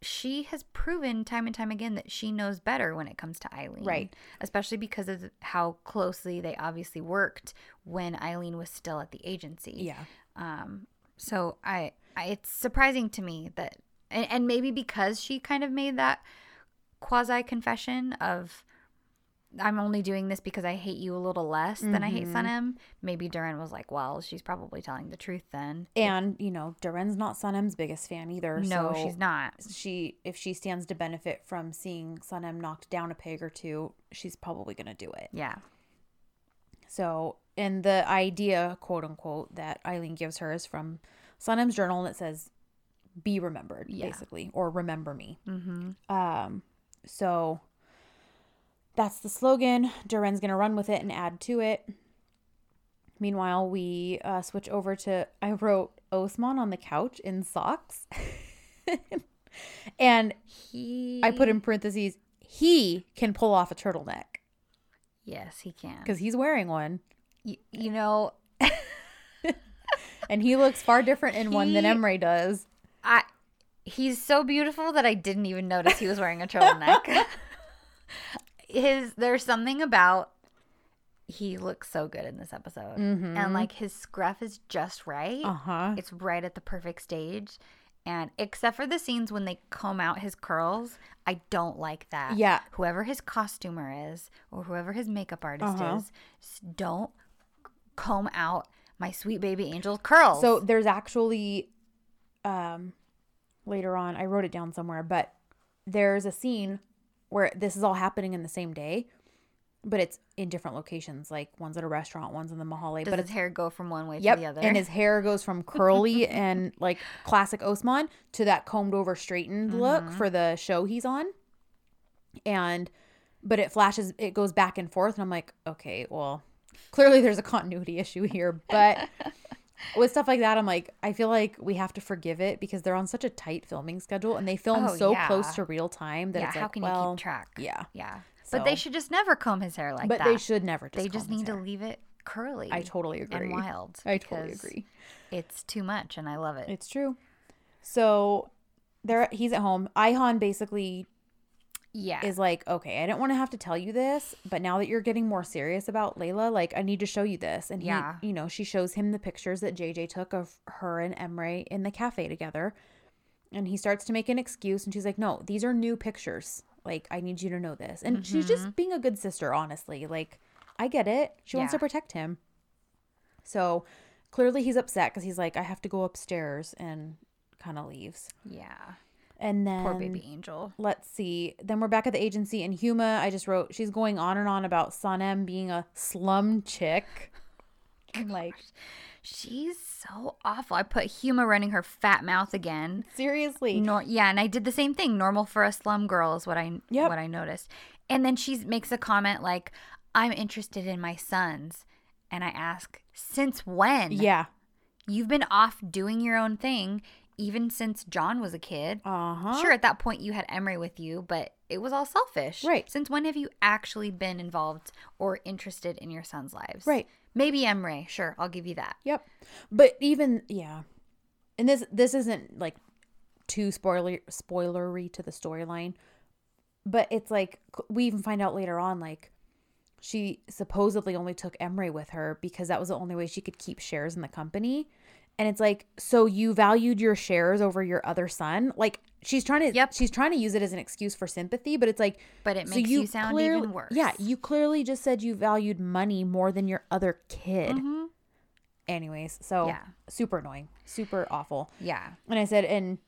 she has proven time and time again that she knows better when it comes to Eileen. Right. Especially because of how closely they obviously worked when Eileen was still at the agency. yeah. Um, so I it's surprising to me that, and, and maybe because she kind of made that quasi confession of, I'm only doing this because I hate you a little less than I hate Mhm. Sanem. Maybe Deren was like, well, she's probably telling the truth then. And, you know, Deren's not Sanem's biggest fan either. no, so she's not. She, if she stands to benefit from seeing Sanem knocked down a peg or two, she's probably going to do it. Yeah. So, and the idea, quote unquote, that Eileen gives her is from Sanem's journal, and it says, "Be remembered," Yeah. basically, or "Remember me." Mm-hmm. Um, so that's the slogan. Deren's gonna run with it and add to it. Meanwhile, we uh, switch over to I wrote Osman on the couch in socks, [laughs] and He. I put in parentheses he can pull off a turtleneck Yes, he can. because he's wearing one. you, you know, And he looks far different in one than He- Emre does. I. He's so beautiful that I didn't even notice he was wearing a turtleneck. [laughs] his there's something about he looks so good in this episode, and like his scruff is just right. Uh huh. It's right at the perfect stage. And except for the scenes when they comb out his curls, I don't like that. Yeah. Whoever his costumer is or whoever his makeup artist Uh-huh. is, don't comb out my sweet baby angel curls. So there's actually, um, later on, I wrote it down somewhere, but there's a scene where this is all happening in the same day, but it's in different locations. Like one's at a restaurant, one's in the Mahalle. does but his hair go from one way yep, to the other? and his hair goes from curly [laughs] and like classic Osman to that combed over straightened look for the show he's on. And but it flashes, it goes back and forth, and I'm like, okay, well, clearly there's a continuity issue here, but. [laughs] with stuff like that, I'm like, I feel like we have to forgive it because they're on such a tight filming schedule and they film Oh, so yeah. close to real time that yeah, it's how can well, you keep track? yeah. Yeah. But they should just never comb his hair like but that. But they should never. Just They just need to leave it curly. I totally agree. and wild. I totally agree. It's too much, and I love it. It's true. So there, he's at home. Ayhan basically yeah. is like, okay, I don't want to have to tell you this, but now that you're getting more serious about Layla, like I need to show you this. And he, Yeah. you know, she shows him the pictures that JJ took of her and Emre in the cafe together. And he starts to make an excuse and she's like, "No, these are new pictures. Like I need you to know this." And she's Mm-hmm. just being a good sister, honestly. Like I get it. She wants to protect him. So, clearly he's upset cuz he's like, "I have to go upstairs." And kind of leaves. yeah. And then Poor baby angel. let's see. Then we're back at the agency, and Huma, I just wrote, she's going on and on about Sanem being a slum chick. [laughs] Oh and like, She's so awful. I put Huma running her fat mouth again. seriously. Nor- yeah, and I did the same thing. Normal for a slum girl is what I Yep. what I noticed. And then she makes a comment like, "I'm interested in my sons," and I ask, "Since when? Yeah. You've been off doing your own thing." Even since John was a kid. Uh huh. Sure, at that point you had Emre with you, but it was all selfish. Right. Since when have you actually been involved or interested in your son's lives? Right. Maybe Emre. Sure, I'll give you that. Yep. But even, yeah. And this this isn't like too spoiler spoilery to the storyline, but it's like we even find out later on like she supposedly only took Emre with her because that was the only way she could keep shares in the company. And it's like, so you valued your shares over your other son? Like she's trying to Yep. she's trying to use it as an excuse for sympathy, but it's like But it so makes you, sound clearly- even worse. Yeah, you clearly just said you valued money more than your other kid. Mhm. Anyways, so Yeah. super annoying, super awful. Yeah. And I said, and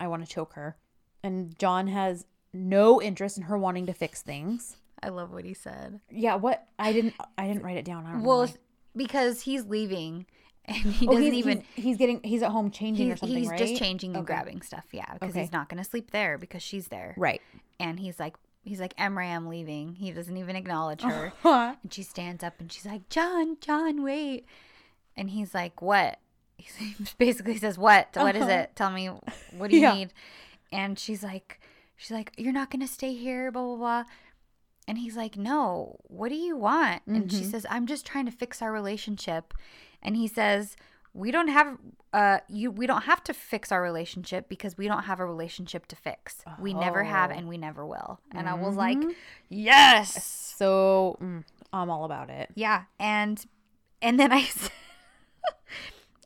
I want to choke her. And John has no interest in her wanting to fix things. I love what he said. Yeah, what I didn't I didn't write it down. Well, because he's leaving [laughs] and he Oh, doesn't he's, even he's, he's getting he's at home changing or he's, something, he's right? just changing and Okay. grabbing stuff, yeah, because Okay. he's not going to sleep there because she's there. Right. And he's like he's like Emre, I'm leaving. He doesn't even acknowledge her. [laughs] Huh. And she stands up and she's like, John, John, wait. And he's like, What? [laughs] he basically says, "What? What is Uh-huh. it? Tell me. What do you Yeah. need?" And she's like, "She's like, you're not gonna stay here." Blah blah blah. And he's like, "No. What do you want?" And she Mhm. says, "I'm just trying to fix our relationship." And he says, "We don't have uh you we don't have to fix our relationship because we don't have a relationship to fix. We never have Oh. and we never will." And I was like, Mhm. "Yes." So mm, I'm all about it. Yeah, and and then I [laughs] said,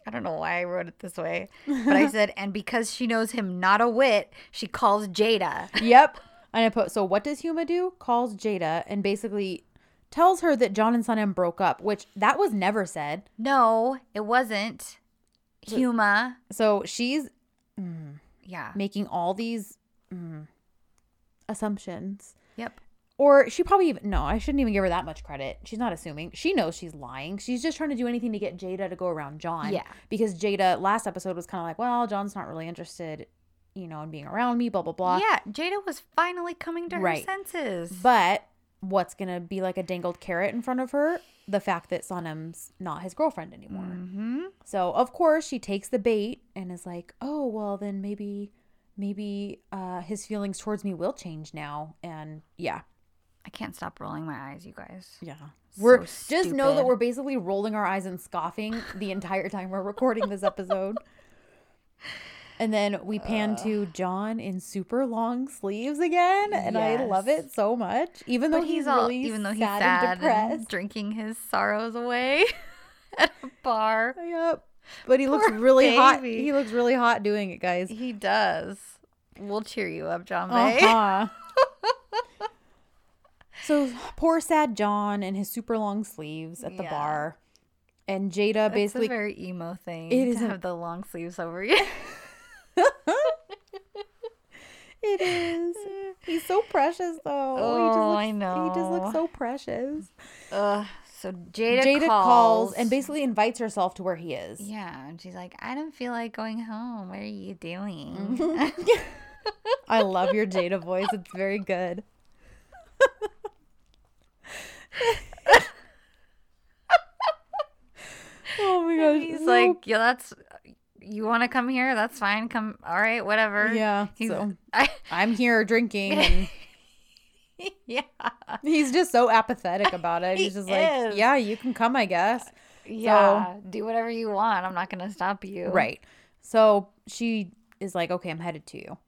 I don't know why I wrote it this way, but I [laughs] said, and because she knows him not a whit, she calls Jada. yep. And I put, so what does Huma do? Calls Jada and basically tells her that John and Sanem broke up, which that was never said. No, it wasn't. Huma. So she's mm, Yeah. making all these mm, assumptions. Yep. Or she probably even, no, I shouldn't even give her that much credit. She's not assuming. She knows she's lying. She's just trying to do anything to get Jada to go around John. Yeah. Because Jada last episode was kind of like, well, John's not really interested, you know, in being around me, blah, blah, blah. Yeah, Jada was finally coming to Right. her senses. But what's to be like a dangled carrot in front of her? The fact that Sanem's not his girlfriend anymore. hmm So, of course, she takes the bait and is like, oh, well, then maybe, maybe uh, his feelings towards me will change now. And yeah. I can't stop rolling my eyes, you guys. Yeah. We're So just know that we're basically rolling our eyes and scoffing the entire time we're recording this [laughs] episode. And then we pan to John in super long sleeves again, and I love it so much. Even though he's, he's, all, really even though he's sad, sad, and and depressed. drinking his sorrows away [laughs] at a bar. Yep. But he looks Poor really hot. He looks really hot doing it, guys. He does. We'll cheer you up, John Bay. Uh-huh. [laughs] so poor sad John in his super long sleeves at the Yeah. bar. And Jada That's basically a very emo thing. It to is a- have the long sleeves over you. [laughs] [laughs] It is. He's so precious, though. Oh, looks, I know. He just looks so precious. Ugh. So Jada, Jada calls, calls and basically invites herself to where he is. yeah, and she's like, "I don't feel like going home. What are you doing?" Mm-hmm. [laughs] [laughs] I love your Jada voice. It's very good. oh my gosh. He's so- like, "Yeah, that's you want to come here? That's fine. Come. All right, whatever." yeah. He's, So I, I'm here drinking, [laughs] and yeah, he's just so apathetic about it. [laughs] He's just like, is. yeah, you can come, I guess. yeah. Do whatever you want. I'm not gonna stop you. Right. So she is like, okay, I'm headed to you.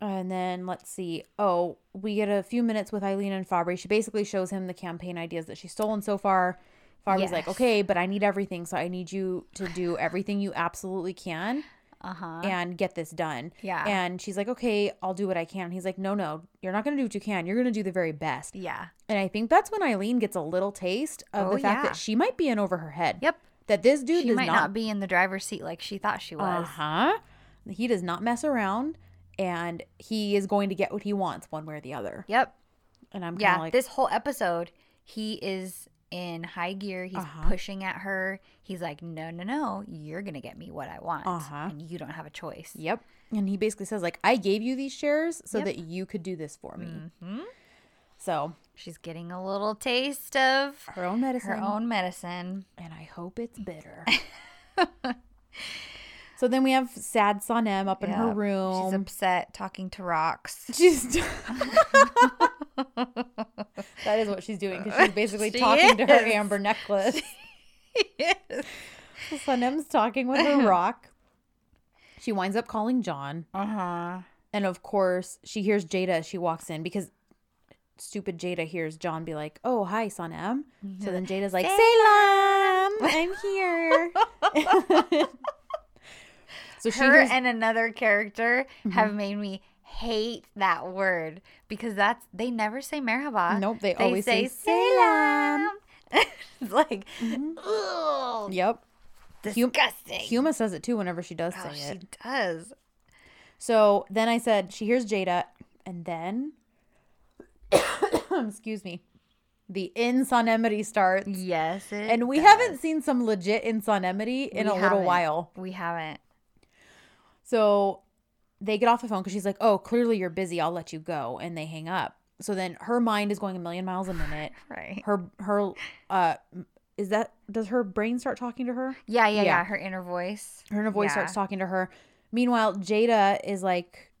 And then let's see. Oh, we get a few minutes with Eileen and Fabri. She basically shows him the campaign ideas that she's stolen so far. Fabri's like, okay, but I need everything. So I need you to do [sighs] everything you absolutely can Uh huh. and get this done. Yeah. And she's like, okay, I'll do what I can. And He's like, no, no, you're not going to do what you can. You're going to do the very best. Yeah. And I think that's when Eileen gets a little taste of Oh, the fact yeah. that she might be in over her head. Yep. That this dude She might not not be in the driver's seat like she thought she was. uh huh. He does not mess around, and he is going to get what he wants one way or the other. Yep. And I'm kind of Yeah. like, this whole episode, he is in high gear. He's Uh-huh. pushing at her. He's like, no, no, no. You're going to get me what I want. Uh-huh. And you don't have a choice. yep. And he basically says like, I gave you these shares so Yep. that you could do this for me. hmm So She's getting a little taste of her own medicine, her own medicine. and I hope it's bitter. [laughs] so then we have sad Sanem up in her Yep. She's room. upset talking to rocks. She's. [laughs] [laughs] [laughs] that is what she's doing because she's basically She talking to her amber necklace. [laughs] Sanem's [laughs] talking with her rock. She winds up calling John. Uh huh. And of course, she hears Jada as she walks in because stupid Jada hears John be like, Oh, hi, Sanem. So then Jada's like, Salam, I'm here. so she Her hears, and another character Mm-hmm. have made me hate that word because that's they never say merhaba. Nope, they They always say say salam. [laughs] it's like, Mm-hmm. Yep. disgusting. Huma says it too whenever she does oh, say she it. She does. So then I said, she hears Jada, and then, [coughs] excuse me, the Insanemity starts. Yes, it And we does. haven't seen some legit Insanemity in We a little haven't. while. We haven't. So they get off the phone because she's like, "Oh, clearly you're busy. I'll let you go," and they hang up. So then her mind is going a million miles a minute. [laughs] Right. Her her uh is that does her brain start talking to her? Yeah, yeah, yeah, Yeah. Her inner voice. Her inner voice Yeah. starts talking to her. Meanwhile, Jada is like,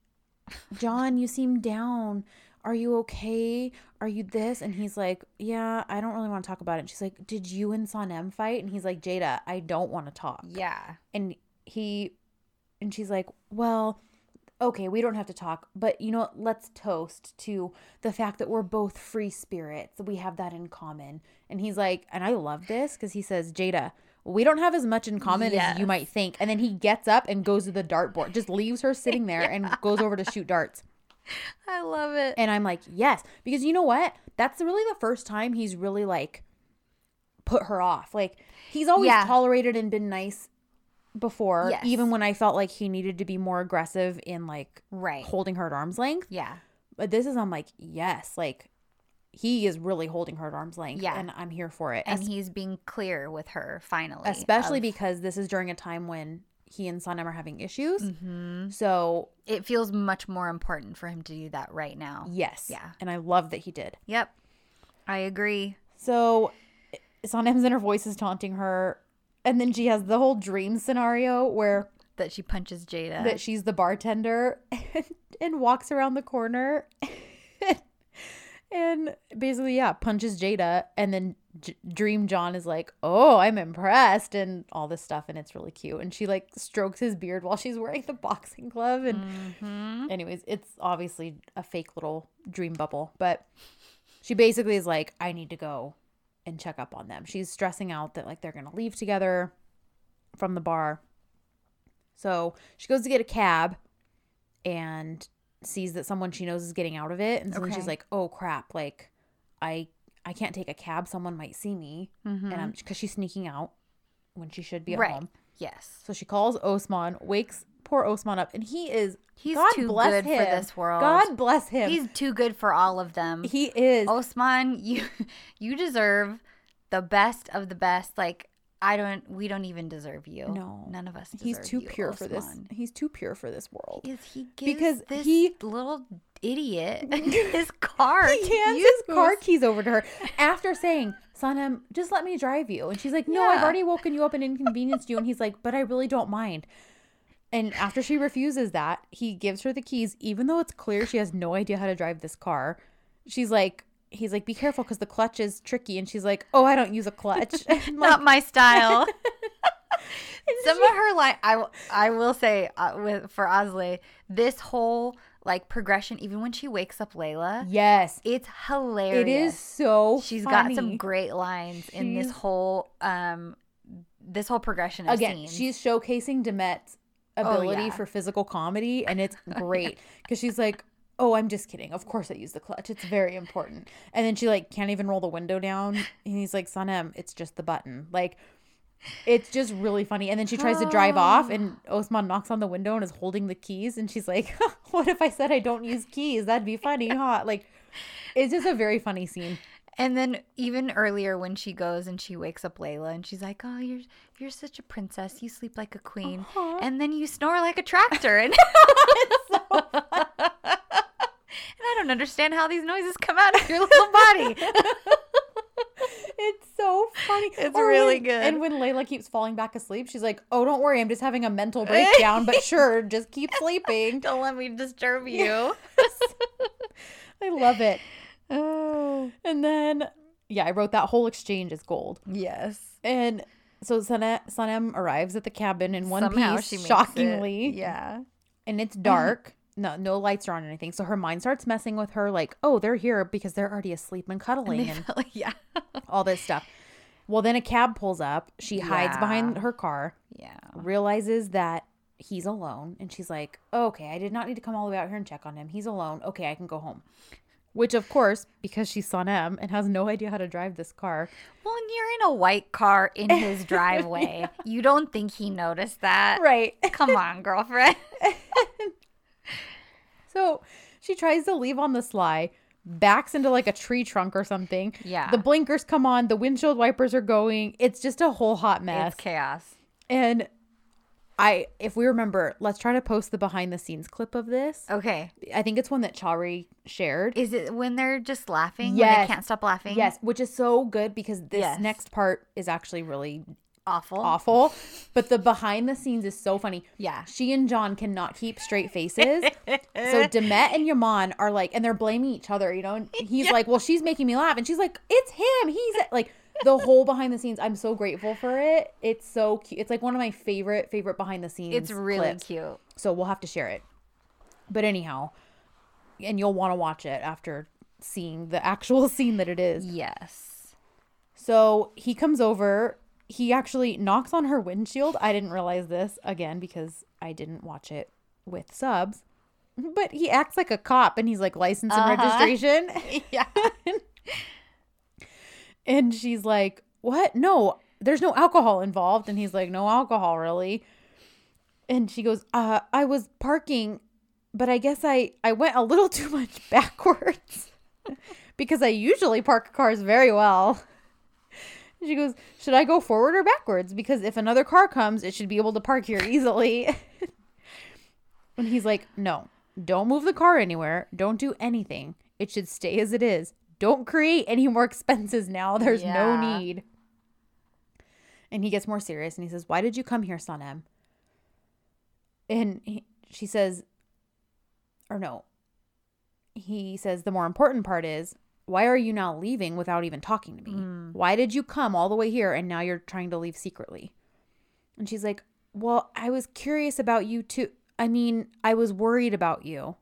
John, you seem down. Are you okay? Are you this? And he's like, Yeah, I don't really want to talk about it. And she's like, Did you and Sanem fight? And he's like, Jada, I don't want to talk. Yeah. And he, and she's like, Well, okay, we don't have to talk, but you know what? Let's toast to the fact that we're both free spirits. We have that in common. And he's like, and I love this because he says, Jada, we don't have as much in common as you might think. And then he gets up and goes to the dartboard, just leaves her sitting there and [laughs] goes over to shoot darts. I love it. And I'm like, yes, because you know what? That's really the first time he's really like put her off. Like he's always Yeah. tolerated and been nice before, Yes. even when I felt like he needed to be more aggressive in like Right. holding her at arm's length. Yeah. But this is I'm like, yes, like he is really holding her at arm's length. Yeah. And I'm here for it. And Es- he's being clear with her finally. especially of- because this is during a time when he and Sanem are having issues. Mhm. So it feels much more important for him to do that right now. yes. Yeah. And I love that he did. Yep. I agree. So Sanem's inner voice is taunting her. And then she has the whole dream scenario where That she punches Jada. that she's the bartender and, [laughs] and walks around the corner [laughs] and basically, yeah, punches Jada. And then J- Dream John is like, oh, I'm impressed and all this stuff. And it's really cute. And she like strokes his beard while she's wearing the boxing glove. And Mhm. anyways, it's obviously a fake little dream bubble. But she basically is like, I need to go and check up on them. She's stressing out that like they're going to leave together from the bar. So she goes to get a cab and sees that someone she knows is getting out of it. And so then she's like, oh crap, like I I can't take a cab. Someone might see me. Mhm. And I'm because she's sneaking out when she should be at Right. home. Yes. So she calls Osman, wakes poor Osman up, and he is He's God too bless good for this world. God bless him. He's too good for all of them. he is. Osman, you [laughs] you deserve the best of the best. Like I don't we don't even deserve you. No. None of us deserve He's too you, pure for this. He's too pure for this world. Is he gives Because this he- little idiot [laughs] [laughs] his car He hands his car keys over to her after saying, Sanem, just let me drive you. And she's like, No, I've already woken you up and inconvenienced you. And he's like, But I really don't mind. And after she refuses that, he gives her the keys, even though it's clear she has no idea how to drive this car. She's like, He's like, Be careful because the clutch is tricky. And she's like, Oh, I don't use a clutch. [laughs] [laughs] I'm like, Not my style. [laughs] Some of her like I will say uh, with for Osley, this whole like progression, even when she wakes up Layla, yes. it's hilarious. It is so She's funny. got some great lines in this whole um this whole progression of again scenes. she's showcasing demet's Oh, ability yeah. for physical comedy and it's [laughs] great because she's like oh i'm just kidding. Of course i use the clutch. It's very important. And then she like can't even roll the window down and he's like sanem it's just the button. Like it's just really funny. And then she tries to drive off and [gasps] osman knocks on the window and is holding the keys and she's like [laughs] what if i said i don't use keys? That'd be funny huh? Like it's just a very funny scene And then even earlier when she goes and she wakes up Layla and she's like, "Oh, you're you're such a princess. You sleep like a queen." Aw. And then you snore like a tractor. And [laughs] [laughs] and I don't understand how these noises come out of your little body. [laughs] It's so funny. It's Or really when- good. And when Layla keeps falling back asleep, she's like, "Oh, don't worry, I'm just having a mental breakdown, but sure, just keep sleeping." don't let me disturb you. I love it. Oh. And then, yeah, I wrote that whole exchange as gold. Yes. And so Sana- Sanem arrives at the cabin in one Somehow piece, shockingly, It. Yeah. and it's dark. No, no lights are on or anything. So her mind starts messing with her, like, "Oh, they're here because they're already asleep and cuddling and yeah. [laughs] all this stuff." Well, then a cab pulls up. She hides behind her car. Yeah. realizes that he's alone and she's like okay i did not need to come all the way out here and check on him he's alone okay i can go home which of course because she's Sanem and has no idea how to drive this car Well, and you're in a white car in his [laughs] driveway. You don't think he noticed that? right Come on, [laughs] girlfriend. [laughs] so she tries to leave on the sly backs into like a tree trunk or something Yeah. the blinkers come on the windshield wipers are going it's just a whole hot mess It's chaos. And I if we remember, let's try to post the behind the scenes clip of this. Okay. I think it's one that Chari shared. Is it when they're just laughing? Yes. they can't stop laughing? Yes, which is so good because this Yes. next part is actually really Awful. awful. But the behind the scenes is so funny. Yeah. She and John cannot keep straight faces. so [laughs] Demet and Yaman are like, and they're blaming each other, you know? And he's like, well, she's making me laugh. And she's like, it's him. He's like, the whole behind the scenes. I'm so grateful for it. It's so cute. It's like one of my favorite, favorite behind the scenes. It's really clips. cute. So we'll have to share it. But anyhow, and you'll want to watch it after seeing the actual [laughs] scene that it is. Yes. So he comes over. He actually knocks on her windshield. I didn't realize this again because I didn't watch it with subs. But he acts like a cop and he's like license and Uh-huh. registration. [laughs] Yeah. [laughs] And she's like, What? No, there's no alcohol involved. And he's like, No alcohol, really. And she goes, uh, I was parking, but I guess I, I went a little [laughs] too much backwards [laughs] because I usually park cars very well. And She goes, Should I go forward or backwards? Because if another car comes, it should be able to park here easily. [laughs] and he's like, No, don't move the car anywhere. Don't do anything. It should stay as it is. Don't create any more expenses now. There's no need. And he gets more serious and he says, Why did you come here, Sanem? And he, she says, Or no. He says, The more important part is, why are you now leaving without even talking to me? Hmm. Why did you come all the way here and now you're trying to leave secretly? And she's like, Well, I was curious about you too. I mean, I was worried about you.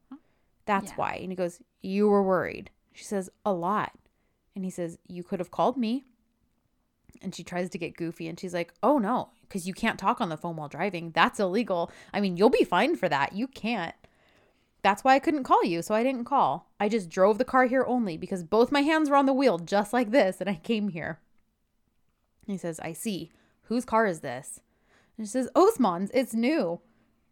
That's Yeah. why. And he goes, You were worried. She says, A lot. And he says, You could have called me. And she tries to get goofy and she's like, Oh no, because you can't talk on the phone while driving. That's illegal. I mean, you'll be fined for that. You can't. That's why I couldn't call you, so I didn't call. I just drove the car here only because both my hands were on the wheel just like this and I came here. He says, I see. Whose car is this? And she says, Osman's. It's new.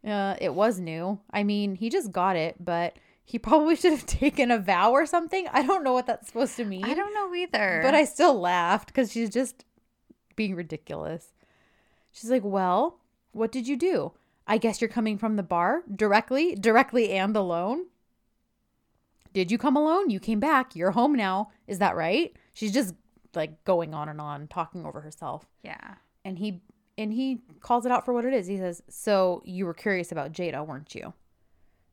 Uh, it was new. I mean, he just got it, but he probably [laughs] should have taken a vow or something. I don't know what that's supposed to mean. I don't know either. But I still laughed because she's just being ridiculous. She's like, Well, what did you do? I guess you're coming from the bar directly, directly and alone. Did you come alone? You came back. You're home now. Is that right? She's just like going on and on, talking over herself. Yeah. And he and he calls it out for what it is. He says, "So you were curious about Jada, weren't you?"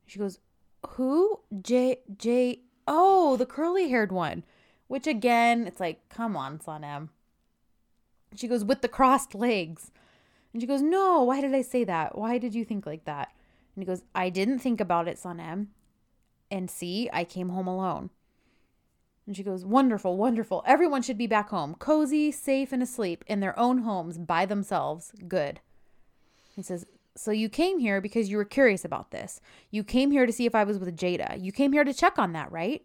She goes, "Who? J J Oh, the curly-haired one." Which again, it's like, "Come on, Sanem." She goes, "With the crossed legs." And she goes, "No, why did I say that? Why did you think like that?" And he goes, "I didn't think about it, Sanem. And see, I came home alone." And she goes, Wonderful, wonderful. Everyone should be back home, cozy, safe, and asleep in their own homes by themselves. Good. He says, So you came here because you were curious about this. You came here to see if I was with Jada. You came here to check on that, right?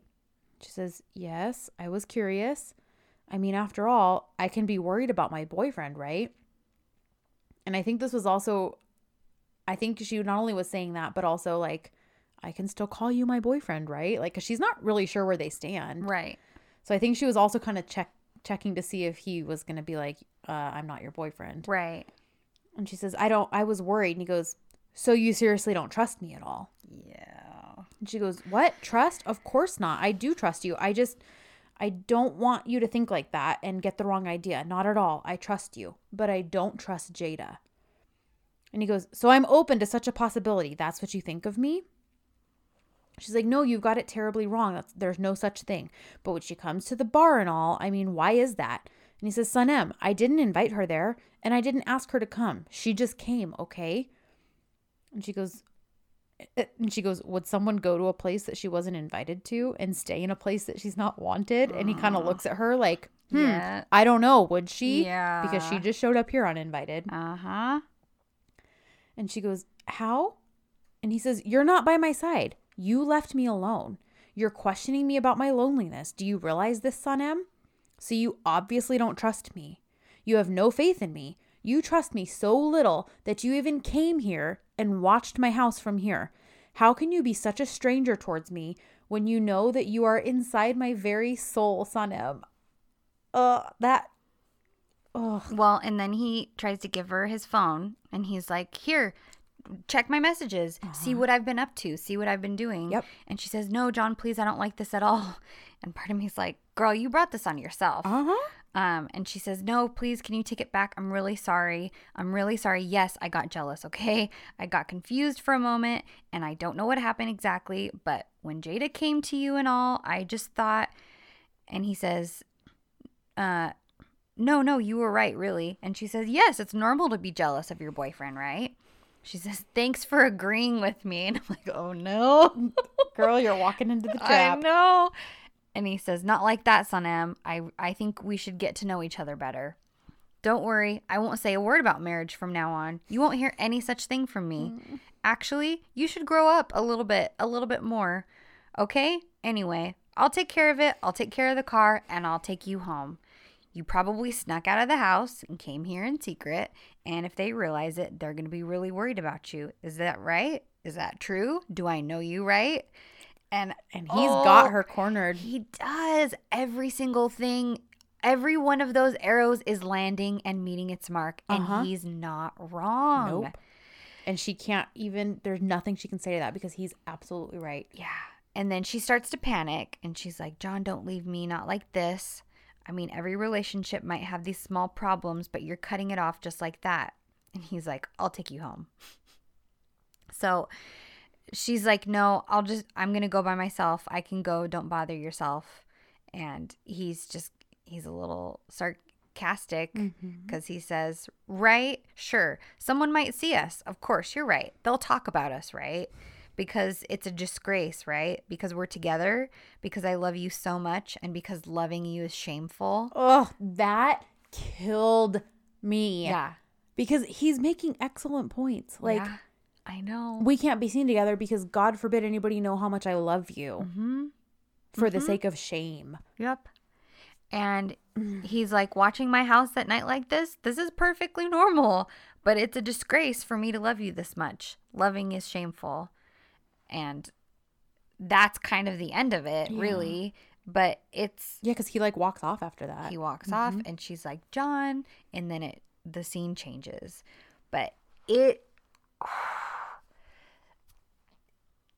She says, Yes, I was curious. I mean, after all, I can be worried about my boyfriend, right? And I think this was also, I think she not only was saying that, but also like, I can still call you my boyfriend, right? Like, cause she's not really sure where they stand. Right. So I think she was also kind of check checking to see if he was going to be like, uh, "I'm not your boyfriend." Right. And she says, "I don't. I was worried." And he goes, "So you seriously don't trust me at all?" Yeah. And she goes, "What? Trust? Of course not. I do trust you. I just I don't want you to think like that and get the wrong idea. Not at all. I trust you, but I don't trust Jada." And he goes, "So I'm open to such a possibility. That's what you think of me?" She's like, no, you've got it terribly wrong. That's, there's no such thing. But when she comes to the bar and all, I mean, why is that? And he says, Sanem, I didn't invite her there and I didn't ask her to come. She just came, okay? And she goes, eh, and she goes, would someone go to a place that she wasn't invited to and stay in a place that she's not wanted? And he kind of looks at her like, hmm, Yeah. I don't know, would she? Yeah. Because she just showed up here uninvited. Uh huh. And she goes, How? And he says, You're not by my side. You left me alone. You're questioning me about my loneliness. Do you realize this, Sanem? So you obviously don't trust me. You have no faith in me. You trust me so little that you even came here and watched my house from here. How can you be such a stranger towards me when you know that you are inside my very soul, Sanem? Uh, that Ugh. Well, and then he tries to give her his phone and he's like, Here, check my messages. See what I've been up to. See what I've been doing. Uh-huh. Yep. And she says, No, John, please, I don't like this at all. [laughs] And part of me's like, Girl, you brought this on yourself. Uh huh. Um, and she says, No, please, can you take it back? I'm really sorry. I'm really sorry. Yes, I got jealous, okay? I got confused for a moment and I don't know what happened exactly. But when Jada came to you and all, I just thought, and he says, uh, no, no, you were right, really. And she says, Yes, it's normal to be jealous of your boyfriend, right? She says, Thanks for agreeing with me. And I'm like, Oh no. [laughs] Girl, you're walking into the trap. I know. And he says, Not like that, Sanem. I, I think we should get to know each other better. Don't worry, I won't say a word about marriage from now on. You won't hear any such thing from me. Mm. Actually, you should grow up a little bit, a little bit more. Okay? Anyway, I'll take care of it. I'll take care of the car and I'll take you home. You probably snuck out of the house and came here in secret. And if they realize it, they're going to be really worried about you. Is that right? Is that true? Do I know you right? And And he's Oh, got her cornered. he does every single thing. Every one of those arrows is landing and meeting its mark, and Uh-huh. he's not wrong. Nope. And she can't even, there's nothing she can say to that because he's absolutely right. Yeah. And then she starts to panic and she's like, John, don't leave me, not like this. I mean, every relationship might have these small problems, but you're cutting it off just like that. And he's like, I'll take you home. So she's like, No, I'll just, I'm going to go by myself. I can go. Don't bother yourself. And he's just, he's a little sarcastic mm-hmm. because he says, Right? Sure. Someone might see us. Of course, you're right. They'll talk about us, right? Because it's a disgrace, right? Because we're together, because I love you so much, and because loving you is shameful. Oh, that killed me. Yeah. Because he's making excellent points. Like, Yeah. I know. we can't be seen together because God forbid anybody know how much I love you Mm-hmm. for the sake of shame. Yep. And he's like, watching my house at night like this, this is perfectly normal, but it's a disgrace for me to love you this much. Loving is shameful. And that's kind of the end of it, Yeah. really. But it's Yeah, because he like walks off after that. he walks off mm-hmm. and she's like, John, and then it the scene changes. But it [sighs]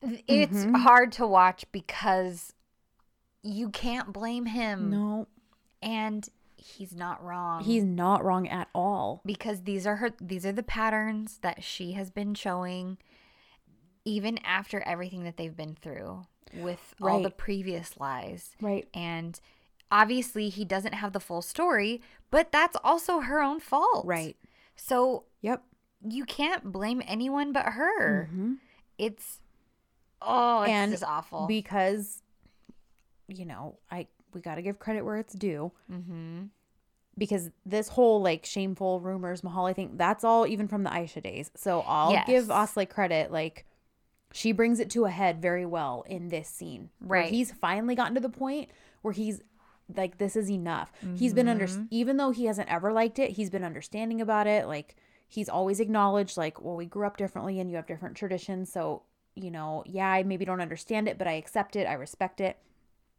it's mm-hmm. hard to watch because you can't blame him no, and he's not wrong he's not wrong at all. because these are her these are the patterns that she has been showing even after everything that they've been through with all the previous lies Right. and obviously he doesn't have the full story but that's also her own fault Right. so Yep. you can't blame anyone but her Mhm. it's oh it's And just awful Because, you know, I we got to give credit where it's due. mm-hmm. Because this whole like shameful rumors, Mahalle thing, that's all even from the Aisha days. So I'll Yes. give Osley credit. Like, she brings it to a head very well in this scene. Right. he's finally gotten to the point where he's like, this is enough. He's been under, Mm-hmm. even though he hasn't ever liked it, he's been understanding about it. Like, he's always acknowledged, like, well, we grew up differently and you have different traditions. So, you know, yeah, I maybe don't understand it, but I accept it. I respect it.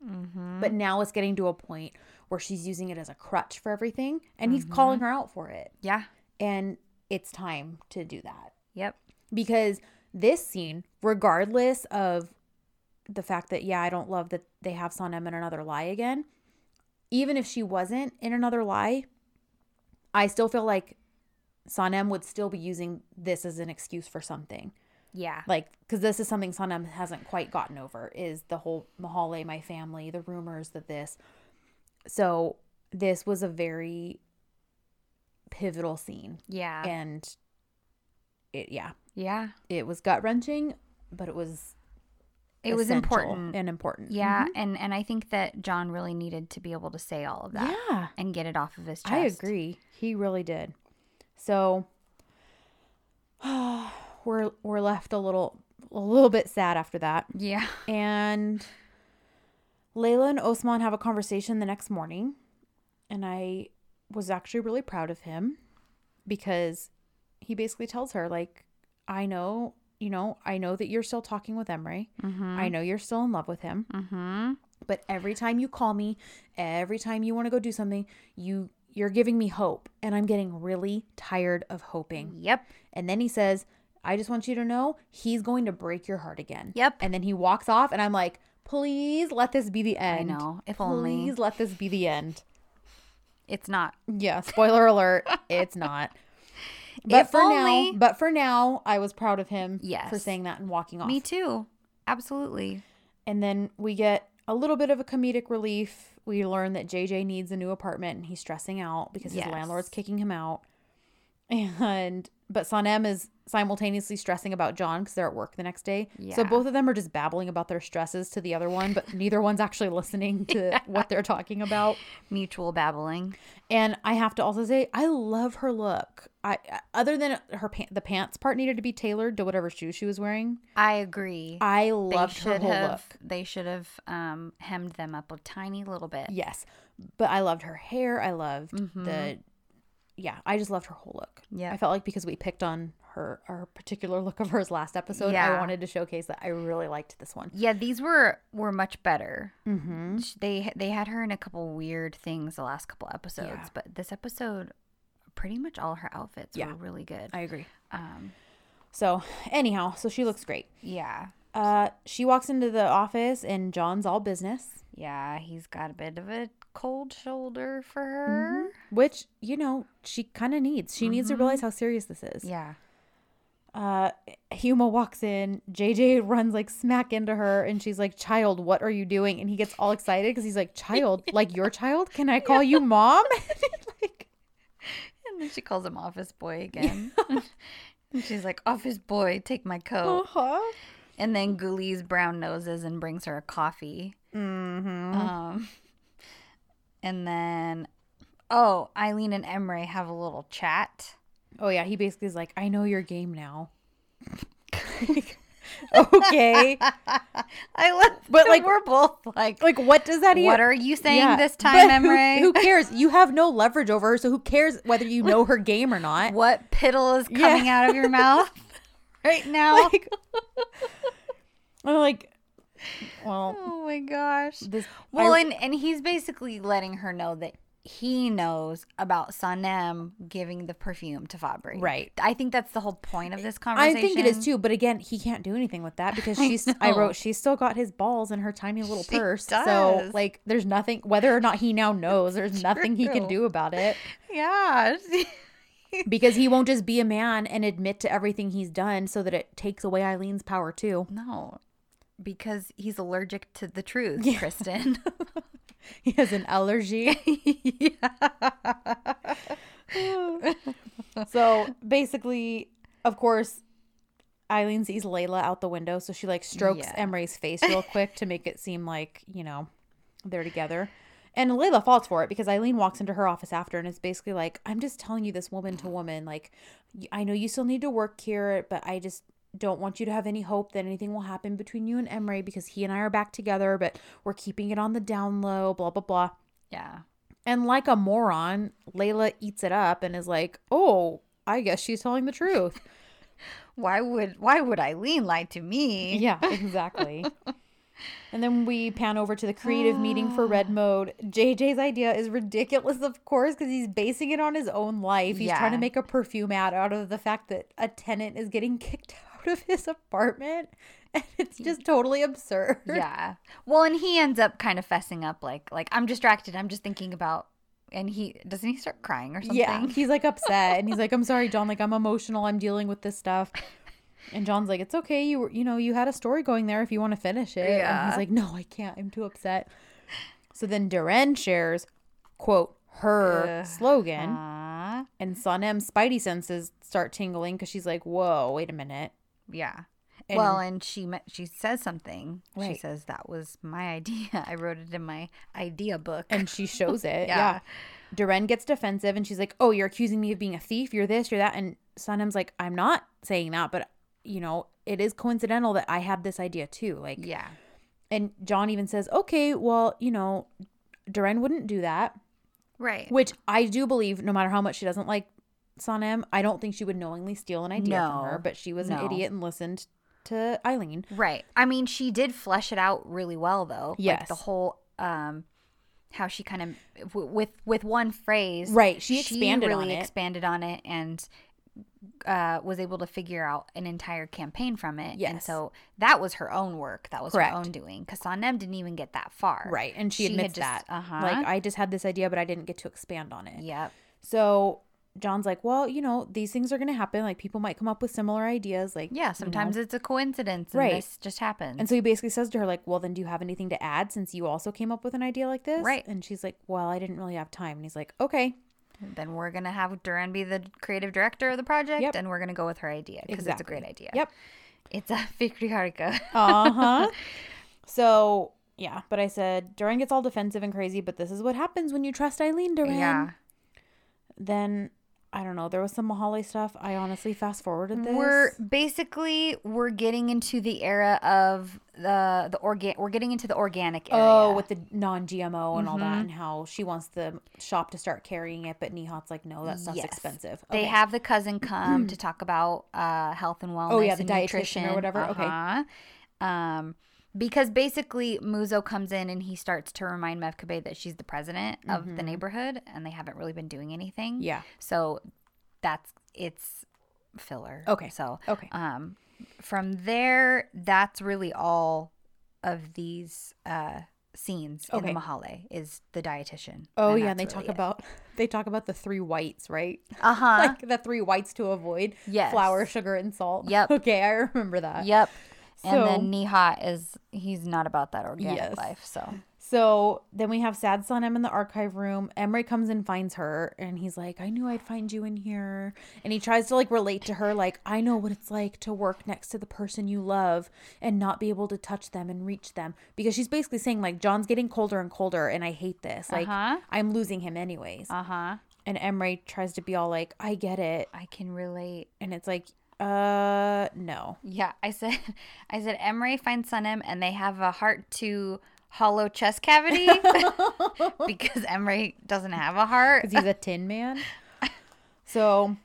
Mm-hmm. But now it's getting to a point where she's using it as a crutch for everything and he's calling her out for it. yeah And it's time to do that yep because this scene, regardless of the fact that, yeah, I don't love that they have Sanem in another lie again, even if she wasn't in another lie, I still feel like Sanem would still be using this as an excuse for something. yeah Like, because this is something Sanem hasn't quite gotten over is the whole Mahalle, my family, the rumors that this. So, this was a very pivotal scene. yeah And it, yeah, yeah. It was gut wrenching, but it was it was important. and important. yeah mm-hmm. and and i think that john really needed to be able to say all of that yeah, and get it off of his chest. I agree. He really did. So [sighs] we're we're left a little a little bit sad after that, yeah. [laughs] And Layla and Osman have a conversation the next morning, and I was actually really proud of him because he basically tells her like, I know. You know, I know that you're still talking with Emre. mm-hmm I know you're still in love with him. mm-hmm but every time you call me every time you want to go do something you You're giving me hope, and I'm getting really tired of hoping. Yep. And then he says, I just want you to know he's going to break your heart again. Yep. And then he walks off, and I'm like, please let this be the end. I know. If please only. let this be the end. It's not. Yeah, spoiler alert, it's not. [laughs] But If for only. now, but for now, I was proud of him for saying that and walking off. Me too. Absolutely. And then we get a little bit of a comedic relief. We learn that JJ needs a new apartment and he's stressing out because his landlord's kicking him out. [laughs] And but Sanem is simultaneously stressing about John because they're at work the next day. So both of them are just babbling about their stresses to the other one, but [laughs] neither one's actually listening to what they're talking about. Mutual babbling. And I have to also say, I love her look. I other than her pa- the pants part needed to be tailored to whatever shoes she was wearing. I agree. I loved her whole have. look. They should have um, hemmed them up a tiny little bit. Yes, but I loved her hair. I loved the, yeah, I just loved her whole look. Mm-hmm. Yeah. I felt like because we picked on her our particular look of hers last episode, I wanted to showcase that I really liked this one. Yeah, these were were much better. Mm-hmm. They they had her in a couple weird things the last couple episodes, Yeah. but this episode, pretty much all her outfits Yeah. were really good. I agree. Um, So anyhow, so she looks great. yeah, Uh, she walks into the office and John's all business, yeah, he's got a bit of a cold shoulder for her. which you know she kind of needs. She needs to realize how serious this is. Yeah, uh Huma walks in, JJ runs like smack into her and she's like, "Child, what are you doing?" And he gets all excited cuz he's like, "Child, [laughs] like your child? Can I call you mom?" [laughs] like and then she calls him office boy [laughs] again. and she's like, "Office boy, take my coat." uh-huh. And then Guliz brown noses and brings her a coffee. Mhm. Um, and then, oh, Eileen and Emre have a little chat. Oh yeah, he basically is like, "I know your game now." [laughs] okay. I love, [laughs] But, like- we're both like, Like what does that even what are you saying Yeah, this time, but who- Who, cares? You have no leverage over her, so who cares whether you know her game or not? [laughs] what piddle is Yeah. coming out of your mouth right now? Like, I'm like, well, oh my gosh. this. Well, I- and and he's basically letting her know that he knows about Sanem giving the perfume to Fabri. Right. I think that's the whole point of this conversation. I think it is too, but again, he can't do anything with that [laughs] because she's. I, know. wrote she's still got his balls in her tiny little She purse. So like, there's nothing. Whether or not he now knows, there's [laughs] nothing he can do about it Yeah. [laughs] because he won't just be a man and admit to everything he's done, so that it takes away Eileen's power too. no. Because he's allergic to the truth, Yeah. Kristen. [laughs] He has an allergy. [laughs] [laughs] so basically, of course, Eileen sees Layla out the window, so she like strokes Yeah. Emre's face real quick to make it seem like you know they're together. And Layla falls for it because Eileen walks into her office after and is basically like, "I'm just telling you this woman to woman. Like, I know you still need to work here, but I just don't want you to have any hope that anything will happen between you and Emre because he and I are back together, but we're keeping it on the down low. Blah blah blah." yeah. And like a moron, Layla eats it up and is like, "Oh, I guess she's telling the truth." [laughs] Why would why would Eileen lie to me? yeah, [laughs] exactly. and then we pan over to the creative meeting for [sighs] Red Mode. JJ's idea is ridiculous, of course, because he's basing it on his own life. He's trying to make a perfume ad out of the fact that a tenant is getting kicked out of his apartment. [laughs] And it's just totally absurd. Yeah. Well, and he ends up kind of fessing up like like I'm distracted. I'm just thinking about and he doesn't he start crying or something? Yeah, he's like upset and he's like, "I'm sorry, John. Like I'm emotional. I'm dealing with this stuff." [laughs] And John's like, "It's okay. You were, you know, you had a story going there if you want to finish it." And Yeah. he's like, "No, I can't. I'm too upset." So then Deren shares, quote, her Ugh. slogan, and Sanem's spidey senses start tingling because she's like, "Whoa, wait a minute." Yeah. And- well, and she she says something. She says that was my idea. [laughs] I wrote it in my idea book. And she shows it. [laughs] yeah. Yeah. Deren gets defensive and she's like, "Oh, you're accusing me of being a thief. You're this. You're that." And Sanem's like, "I'm not saying that, but you know, it is coincidental that I had this idea too. Like, yeah. And John even says, okay, well, you know, Deren wouldn't do that, Right. which I do believe no matter how much she doesn't like Sanem, I don't think she would knowingly steal an idea from her, but she was an idiot and listened to Eileen. Right. I mean, she did flesh it out really well though. Like Yes. the whole um how she kind of with with one phrase, Right, she expanded on really it. expanded on it and uh, was able to figure out an entire campaign from it. Yes. and so that was her own work. That was Correct. her own doing because Sanem didn't even get that far. Right. And she, She admits just- that. uh-huh. Like, I just had this idea, but I didn't get to expand on it. Yep. So John's like, well, you know, these things are going to happen. Like, people might come up with similar ideas. Like, Yeah. you Sometimes know. it's a coincidence, and Right. this just happens. And so he basically says to her, like, well, then do you have anything to add since you also came up with an idea like this? Right. And she's like, well, I didn't really have time. And he's like, okay. then we're gonna have Deren be the creative director of the project, Yep. and we're gonna go with her idea because it's a great idea. Yep. It's a [laughs] patriarcha. Uh huh. [laughs] so, yeah. But I said, Deren gets all defensive and crazy, but this is what happens when you trust Eileen Duran. yeah. Then, I don't know. There was some Mahalle stuff. I honestly fast forwarded this. We're basically we're getting into the era of the the organ. We're getting into the organic area. Oh, with the non-GMO and all Mm-hmm. that, and how she wants the shop to start carrying it, but Nihat's like, no, that stuff's Yes. expensive. They have the cousin [clears throat] come to talk about uh, health and wellness. Oh, yeah, the and dietitian or whatever. Okay. Uh-huh. Um, because basically Muzo comes in and he starts to remind Mevkibe that she's the president of the neighborhood, and they haven't really been doing anything. Mm-hmm. Yeah. So that's it's filler. Okay. So Okay. um, from there, that's really all of these uh scenes in the Mahalle is the dietitian. Oh yeah, and they talk about [laughs] they talk about the three whites, right? uh huh. [laughs] like the three whites to avoid. Yes. Flour, sugar, and salt. Yep. [laughs] Okay, I remember that. Yep. And So- then Nihat is he's not about that organic Yes. life. So So then we have Sad Sanem in the archive room. Emre comes and finds her, and he's like, "I knew I'd find you in here." And he tries to like relate to her, like, "I know what it's like to work next to the person you love and not be able to touch them and reach them," because she's basically saying like, "John's getting colder and colder, and I hate this. Like, Uh-huh. I'm losing him anyways." uh huh. And Emre tries to be all like, "I get it," I can relate. and it's like, "Uh, no." Yeah, I said [laughs] I said Emre finds Sanem and they have a heart to hollow chest cavity [laughs] because Emre doesn't have a heart. because he's a tin man. [laughs] So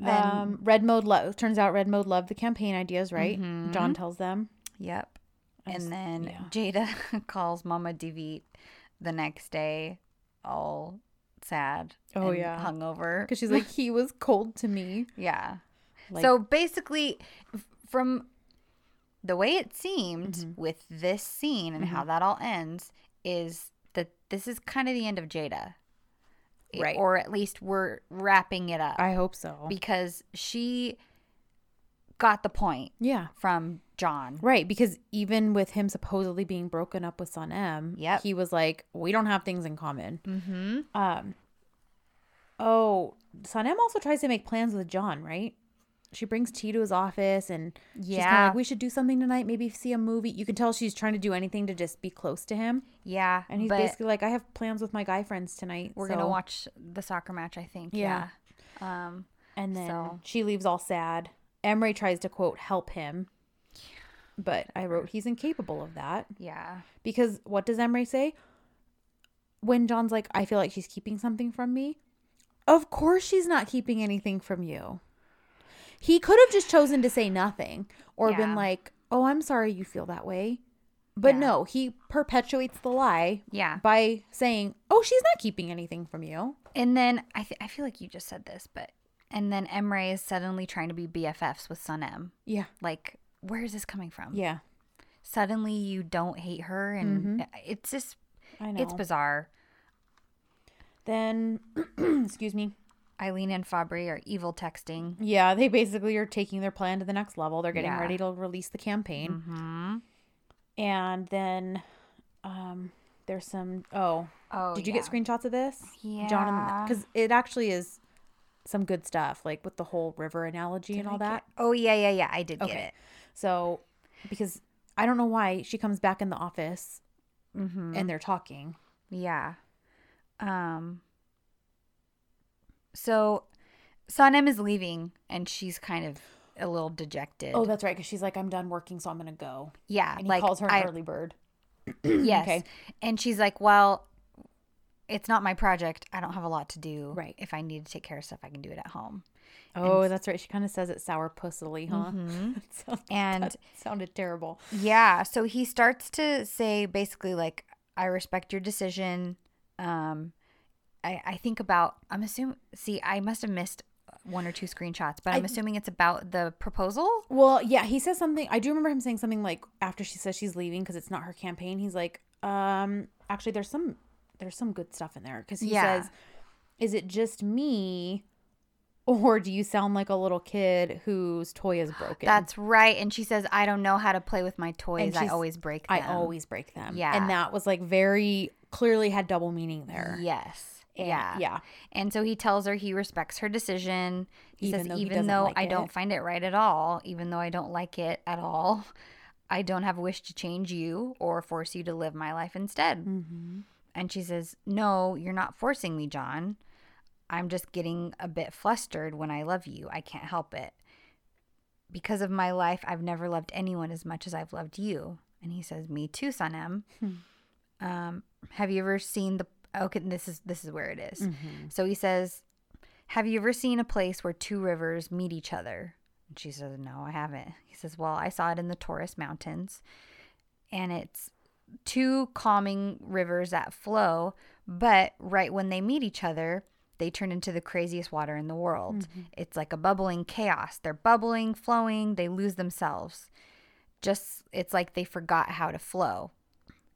Then- um, Red Mode love turns out Red Mode loved the campaign ideas, right? Mm-hmm. John tells them. Yep. just- And then yeah. Jada calls Mama Deveet the next day, all sad. Oh, and yeah. hungover. Because she's like, he was cold to me. Yeah. Like- so basically, from the way it seemed Mm-hmm. with this scene and how that all ends, is that this is kind of the end of Jada. Right. Or at least we're wrapping it up I hope so. because she got the point yeah. from John. Right, because even with him supposedly being broken up with Sanem, Yep. he was like, "We don't have things in common." Mm-hmm. Um. Oh, Sanem also tries to make plans with John, right? She brings tea to his office, and she's kind of Yeah. like, "We should do something tonight. Maybe see a movie." You can tell she's trying to do anything to just be close to him, Yeah. and he's basically like, "I have plans with my guy friends tonight." we're so-" gonna watch the soccer match. I think. Yeah. Yeah. Um. And then so- she leaves all sad. Emre tries to quote help him, but I wrote he's incapable of that. Yeah. Because what does Emre say? When John's like, I feel like she's keeping something from me. Of course she's not keeping anything from you. He could have just chosen to say nothing or been like, Oh, I'm sorry you feel that way. But Yeah. no, he perpetuates the lie Yeah. by saying, Oh, she's not keeping anything from you. And then I th- I feel like you just said this, but and then Emre is suddenly trying to be BFFs with Sanem. Yeah. Like, where is this coming from? Yeah. Suddenly you don't hate her, and mm-hmm. it's just I know. it's bizarre. then, [clears throat] excuse me. Eileen and Fabri are evil texting. Yeah, they basically are taking their plan to the next level. They're getting Yeah. ready to release the campaign. Mm-hmm. And then um there's some oh, Oh, did you yeah. get screenshots of this? Yeah. John cuz it actually is some good stuff like with the whole river analogy and all that. Oh yeah, yeah, yeah. I did get it. So because I don't know why she comes back in the office Mm-hmm. and they're talking. Yeah. Um. So, Sanem is leaving, and she's kind of a little dejected. Oh, that's right cuz she's like I'm done working so I'm going to go. yeah. And he like calls her I, early bird. [clears throat] [clears throat] Yes. Okay. And she's like, well, it's not my project. I don't have a lot to do. Right. If I need to take care of stuff, I can do it at home. Oh, that's right. She kind of says it sourpussily, huh? [laughs] So- And sounded terrible. yeah, so he starts to say basically like I respect your decision. Um, I, I think about, I'm assuming, see, I must have missed one or two screenshots, but I'm I- assuming it's about the proposal. Well, yeah, he says something. I do remember him saying something like after she says she's leaving because it's not her campaign. He's like, um, actually, there's some there's some good stuff in there because he Yeah. says, "Is it just me, or do you sound like a little kid whose toy is broken?" That's right. And she says, I don't know how to play with my toys. I always break them. I always break them. Yeah. and that was like very clearly had double meaning there. Yes. And- yeah. yeah. And so he tells her he respects her decision. He Even says, though even though like I don't find it right at all, even though I don't like it at all, [laughs] I don't have a wish to change you or force you to live my life instead. Mm-hmm. And she says, No, you're not forcing me, John. I'm just getting a bit flustered when I love you. I can't help it. Because of my life, I've never loved anyone as much as I've loved you. And he says, Me too, Sanem. Um, have you ever seen the okay, this is this is where it is. Mm-hmm. So he says, Have you ever seen a place where two rivers meet each other? And she says, No, I haven't. He says, Well, I saw it in the Taurus Mountains. And it's two calming rivers that flow, but right when they meet each other, they turn into the craziest water in the world. It's like a bubbling chaos. They're bubbling, flowing, they lose themselves. Just, it's like they forgot how to flow.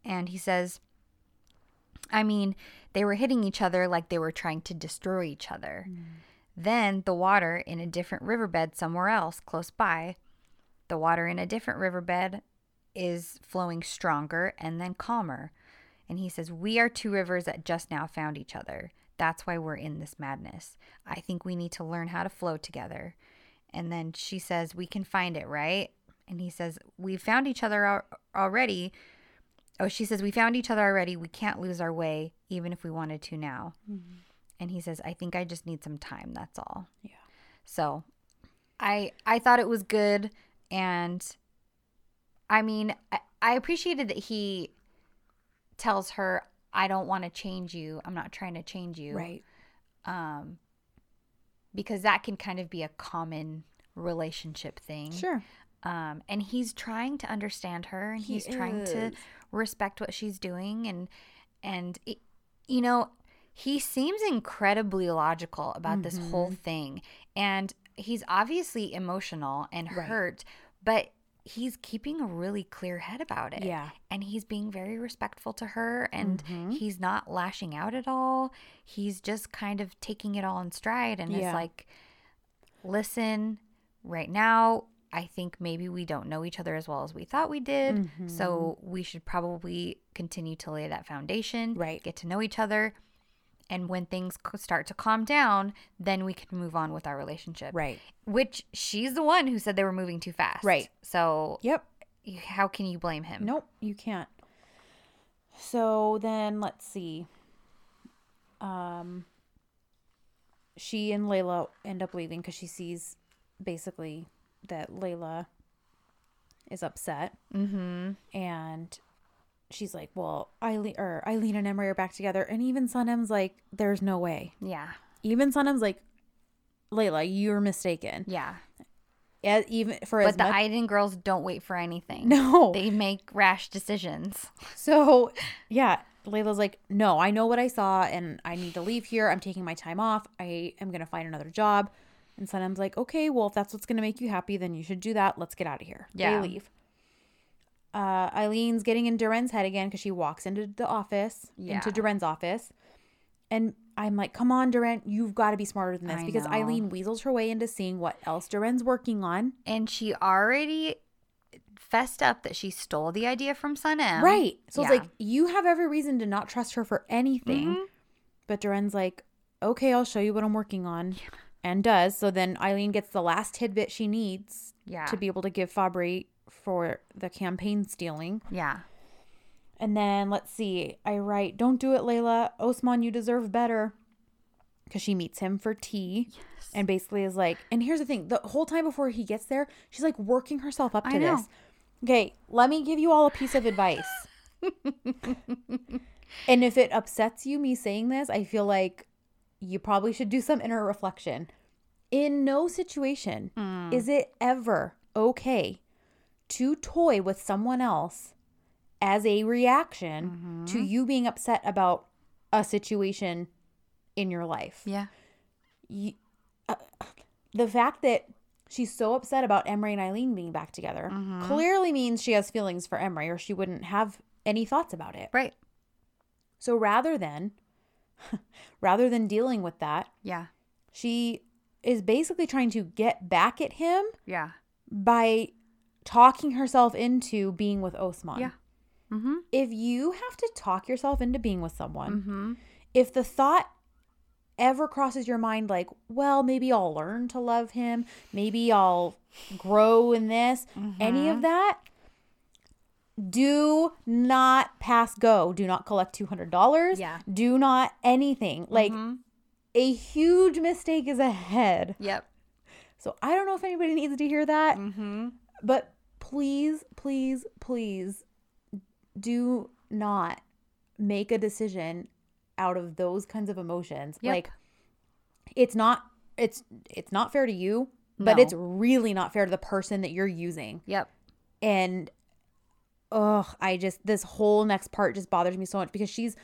And he says, I mean, they were hitting each other like they were trying to destroy each other. Mm. Then the water in a different riverbed somewhere else close by, the water in a different riverbed is flowing stronger and then calmer. And he says, We are two rivers that just now found each other. That's why we're in this madness. I think we need to learn how to flow together. And then she says, We can find it, right? And he says, We found each other al- already. Oh, she says, We found each other already. We can't lose our way, even if we wanted to now. And he says, I think I just need some time. That's all. Yeah. So I I thought it was good. And I mean, I, I appreciated that he tells her, I don't want to change you. I'm not trying to change you Right. um, because that can kind of be a common relationship thing. Sure. Um, and he's trying to understand her, and He he's trying to is. Respect what she's doing, and and it, you know, he seems incredibly logical about this Mm-hmm. whole thing, and he's obviously emotional and Right. hurt, but he's keeping a really clear head about it Yeah. and he's being very respectful to her and Mhm. he's not lashing out at all he's just kind of taking it all in stride and Yeah. it's like listen right now i think maybe we don't know each other as well as we thought we did so we should probably continue to lay that foundation Right. get to know each other and when things start to calm down then we can move on with our relationship Right. which she's the one who said they were moving too fast Right. so Yep. how can you blame him Nope, you can't. So then let's see. Um she and Layla end up leaving cuz she sees basically that Layla is upset mm-hmm and she's like, "Well, Eileen or Eileen and Emre are back together." And even Sanem's like, "There's no way." yeah Even Sanem's like, "Layla, you're mistaken." yeah Yeah, even for But the much Aydın girls don't wait for anything. No. They make rash decisions. So, yeah, Layla's like, no, I know what I saw and I need to leave here. I'm taking my time off. I am going to find another job. And Sanem's like, okay, well, if that's what's going to make you happy, then you should do that. Let's get out of here. Yeah. They leave. Uh, Eileen's getting in Deren's head again because she walks into the office, Yeah. into Deren's office. And I'm like, come on, Deren, you've got to be smarter than this I because know. Eileen weasels her way into seeing what else Deren's working on. And she already fessed up that she stole the idea from Sanem. Right. So yeah. it's like you have every reason to not trust her for anything. Mhm. But Deren's like, okay, I'll show you what I'm working on. And does. So then Eileen gets the last tidbit she needs Yeah. to be able to give Fabri for the campaign stealing. Yeah. And then let's see. I write, don't do it, Layla. Osman, you deserve better. Because she meets him for tea. And basically is like, and here's the thing the whole time before he gets there, she's like working herself up to this. Okay, let me give you all a piece of advice. and if it upsets you, me saying this, I feel like you probably should do some inner reflection. In no situation Mm. is it ever okay to toy with someone else as a reaction to you being upset about a situation in your life. Yeah. You, uh, the fact that she's so upset about Emre and Eileen being back together clearly means she has feelings for Emre or she wouldn't have any thoughts about it. Right. So rather than [laughs] rather than dealing with that, Yeah. she is basically trying to get back at him Yeah. by talking herself into being with Osman. Yeah. Mm-hmm. If you have to talk yourself into being with someone, Mm-hmm. if the thought ever crosses your mind like, well, maybe I'll learn to love him, maybe I'll grow in this, any Mm-hmm. of that, do not pass go. Do not collect $200. Yeah. Do not anything. Like Mhm. A huge mistake is ahead. Yep. So I don't know if anybody needs to hear that, Mm-hmm. but please, please, please do not make a decision out of those kinds of emotions. Yep. Like it's not it's it's not fair to you, but No. it's really not fair to the person that you're using. Yep. And ugh, I just this whole next part just bothers me so much because she's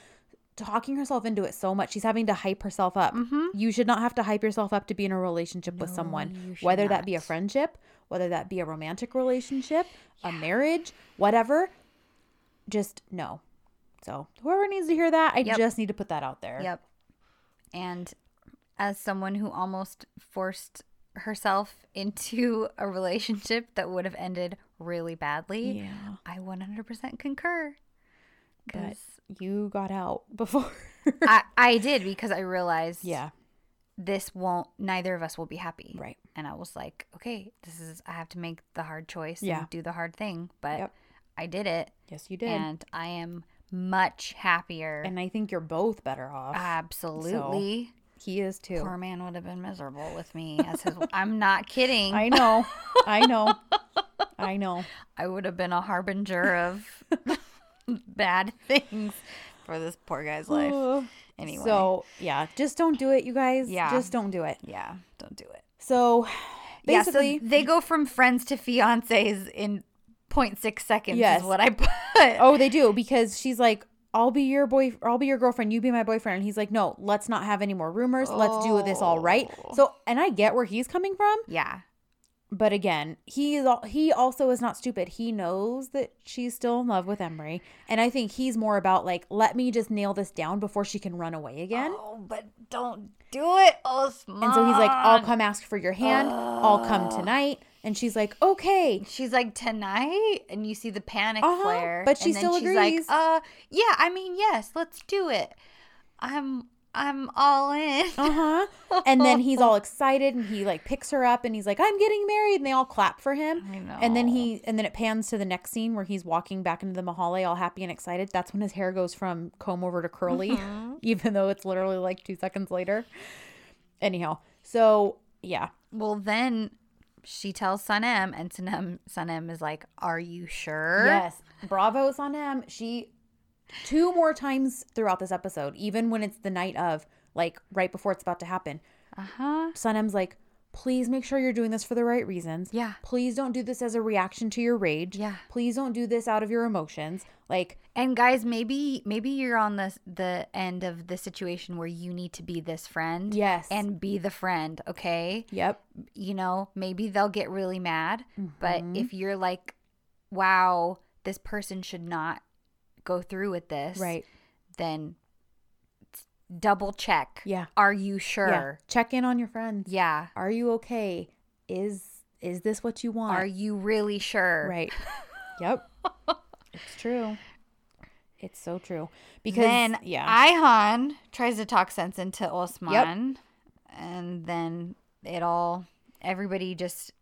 talking herself into it so much. She's having to hype herself up. Mhm. You should not have to hype yourself up to be in a relationship with someone, whether that be a friendship, whether that be a romantic relationship, a marriage, whatever. Just no. So, whoever needs to hear that, I Yep. just need to put that out there. Yep. And as someone who almost forced herself [laughs] into a relationship that would have ended really badly, Yeah. I 100% concur. But 'Cause you got out [laughs] before. I, I did because I realized yeah. this won't, neither of us will be happy. Right. And I was like, okay, this is, I have to make the hard choice Yeah. and do the hard thing. But Yep. I did it. Yes, you did. And I am much happier. and I think you're both better off. Absolutely. he is too. Poor man would have been miserable with me as his. [laughs] I'm not kidding. I know. I know. [laughs] I know. I would have been a harbinger of [laughs] bad things for this poor guy's life. Anyway. So, yeah, just don't do it, you guys. Yeah. Just don't do it. yeah, don't do it. So, basically, yeah, so they go from friends to fiancés in 0.6 seconds. Yes. is what I [laughs] put. oh, they do because she's like, I'll be your boy, I'll be your girlfriend, you be my boyfriend. And he's like, no, let's not have any more rumors. Let's do this all right. So, and I get where he's coming from, yeah, but again, he is al- he also is not stupid. He knows that she's still in love with Emre, and I think he's more about like, let me just nail this down before she can run away again. Oh, but don't do it, Osman. And so he's like, I'll come ask for your hand. I'll come tonight. And she's like, okay. She's like tonight, and you see the panic Uh-huh, flare. but she and still she's agrees. Like, uh, yeah, I mean, yes, let's do it. I'm, I'm all in. Uh huh. And then he's all [laughs] excited and he like picks her up and he's like, I'm getting married. And they all clap for him. I know. And then he, and then it pans to the next scene where he's walking back into the Mahalle all happy and excited. That's when his hair goes from comb over to curly, Mm-hmm. [laughs] even though it's literally like two seconds later. Anyhow, so yeah. Well, then she tells Sanem, and Sanem, Sanem is like, "Are you sure?" Yes. Bravo Sanem. She two more times throughout this episode, even when it's the night of, like right before it's about to happen. Uh huh. Sanem's like, please make sure you're doing this for the right reasons. Yeah. Please don't do this as a reaction to your rage. Yeah. Please don't do this out of your emotions. Like, And guys, maybe maybe you're on the the end of the situation where you need to be this friend. Yes. And be the friend, okay? yep. You know, maybe they'll get really mad, but Mm-hmm. if you're like, "Wow, this person should not go through with this." Right. Then double check. Yeah. Are you Yeah. sure? Check in on your friends. Yeah. Are you okay? Is is this what you want? Are you really sure? right. [laughs] yep. It's true. It's so true. Because then yeah. Ayhan tries to talk sense into Osman, and then it all everybody just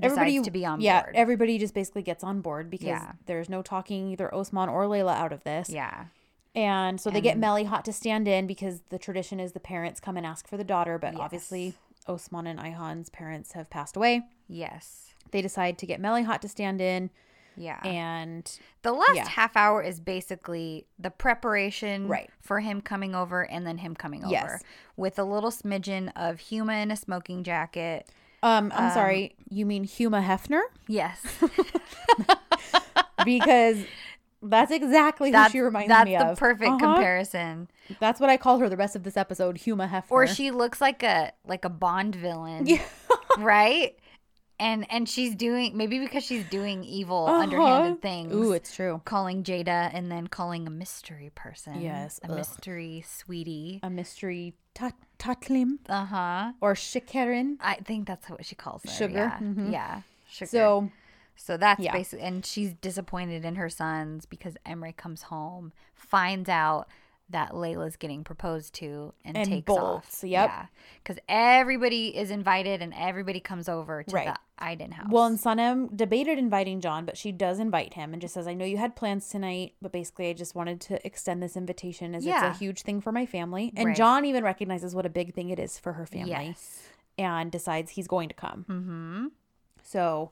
decides to be on yeah, board. everybody just basically gets on board because Yeah. there's no talking either Osman or Layla out of this. yeah, And so they get Melahat to stand in because the tradition is the parents come and ask for the daughter, but obviously Osman and Ayhan's parents have passed away. yes, They decide to get Melahat to stand in yeah. and the last yeah. half hour is basically the preparation Right. for him coming over and then him coming Yes. over with a little smidgen of human, a smoking jacket. Um I'm sorry, you mean Huma Hefner? Yes, [laughs] Because That's exactly That's, who she reminds me of. that's the perfect Uh-huh. comparison. That's what I called her the rest of this episode, Huma Hefner. Or she looks like a like a Bond villain, Yeah. [laughs] right? And and she's doing maybe because she's doing evil, Uh-huh. underhanded things. Ooh, it's true. calling Jada and then calling a mystery person. Yes, a ugh. mystery sweetie. A mystery tat- tatlim Uh huh. or shikerin. I think that's what she calls it. Sugar, Yeah. mhm. Yeah. Sugar. So So that's Yeah. basically, and she's disappointed in her sons because Emre comes home, finds out that Layla's getting proposed to, and, And takes bolts, off. yep. Yeah, because everybody is invited and everybody comes over to Right. the Aydın house. Well, and Sanem debated inviting John, but she does invite him and just says, I know you had plans tonight, but basically I just wanted to extend this invitation as Yeah. it's a huge thing for my family. And Right. John even recognizes what a big thing it is for her family yes. and decides he's going to come. Mm-hmm. So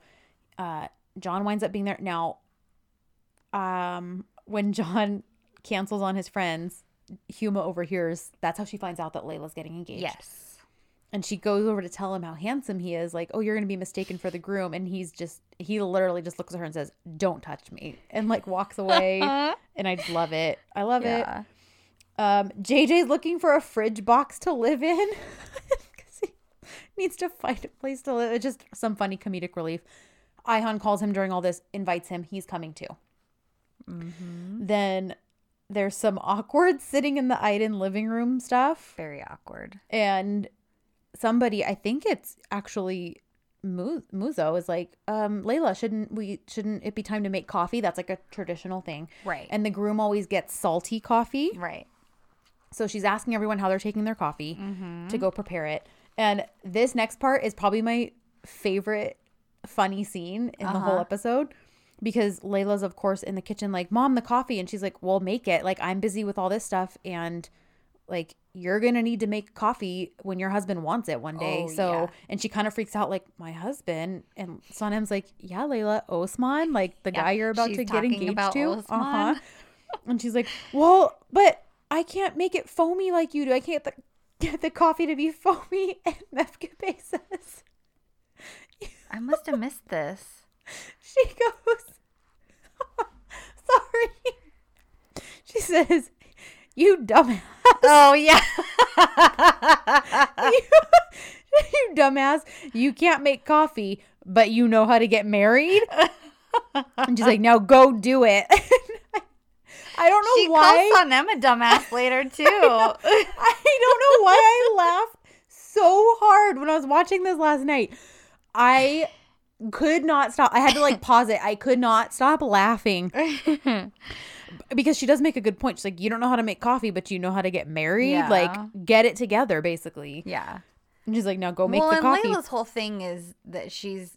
uh, John winds up being there. Now, um, when [laughs] John cancels on his friends, Huma overhears. That's how she finds out that Layla's getting engaged. Yes. And she goes over to tell him how handsome he is. Like, oh, you're going to be mistaken for the groom. And he's just, he literally just looks at her and says, don't touch me. And like walks away. [laughs] and I just love it. I love Yeah. it. Um, JJ's looking for a fridge box to live in [laughs] because he needs to find a place to live. It's just some funny comedic relief. Ayhan calls him during all this, invites him. He's coming too. Mm-hmm. Then there's some awkward sitting in the Aydın living room stuff. Very awkward. And somebody, I think it's actually Mu- Muzo, is like, um, Layla, shouldn't we, shouldn't it be time to make coffee? That's like a traditional thing. Right. And the groom always gets salty coffee. right. So she's asking everyone how they're taking their coffee Mm-hmm. to go prepare it. And this next part is probably my favorite funny scene in the whole Uh-huh. episode because Layla's, of course, in the kitchen, like, Mom, the coffee. And she's like, Well, make it. Like, I'm busy with all this stuff. And like, you're going to need to make coffee when your husband wants it one day. Oh, so, yeah. and she kind of freaks out, like, My husband. And Sanem's like, Yeah, Layla, Osman, like the Yeah, guy you're about to get engaged to. Osman. Uh-huh. And she's like, Well, but I can't make it foamy like you do. I can't get the, [laughs] get the coffee to be foamy. And [laughs] Mevkibe says, I must have missed this. [laughs] She goes, [laughs] Sorry. She says, You dumbass. Oh yeah. [laughs] you, you dumbass. You can't make coffee, but you know how to get married. And she's like, Now go do it. I don't know she why. calls on them a dumbass later too. I don't know why I laughed so hard when I was watching this last night. I could not stop. I had to like [laughs] pause it. I could not stop laughing [laughs] because she does make a good point. She's like, you don't know how to make coffee, but you know how to get married. Yeah. Like, get it together, basically. yeah. And she's like, now go make well, the and coffee. Layla's whole thing is that she's.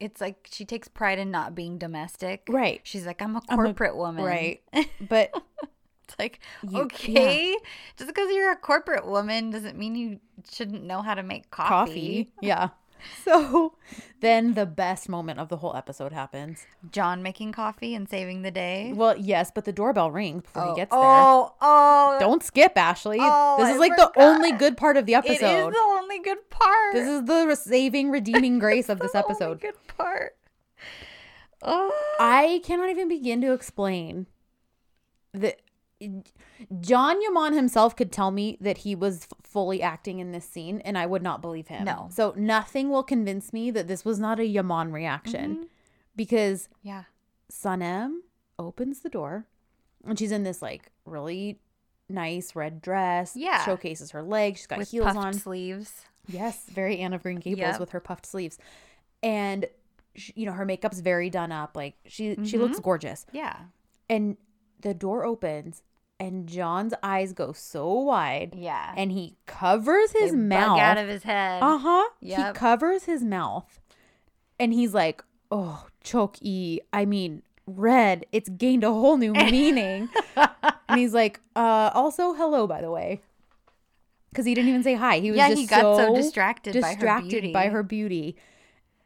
It's like she takes pride in not being domestic. Right. She's like, I'm a I'm a- corporate woman. Right. [laughs] But It's like, You- okay, just because you're a corporate woman doesn't mean you shouldn't know how to make coffee. coffee. Yeah. [laughs] So then the best moment of the whole episode happens. John making coffee and saving the day. Well, yes, but the doorbell rings before oh, he gets there. oh, oh, Don't skip, Ashley. Oh, this I is like the forgot. only good part of the episode. It is the only good part. This is the saving, redeeming grace of [laughs] this the only episode. good part. Oh, I cannot even begin to explain that John Yaman himself could tell me that he was f- fully acting in this scene, and I would not believe him. No. So nothing will convince me that this was not a Yaman reaction Mm-hmm. because yeah. Sanem opens the door and she's in this like really nice red dress. Yeah. Showcases her legs. She's got With heels puffed on. sleeves. Yes, very Anne of Green Gables Yep. with her puffed sleeves, and sh you know her makeup's very done up. Like she she Mhm. looks gorgeous. Yeah. And the door opens, and John's eyes go so wide, Yeah. and he covers his They mouth. out of his head. uh huh. He covers his mouth, and he's like, "Oh, choke e. I mean." Red, it's gained a whole new [laughs] meaning. and he's like, uh, also hello, by the way. Because he didn't even say hi. He was yeah, just he got so, so distracted, by her beauty. by her beauty.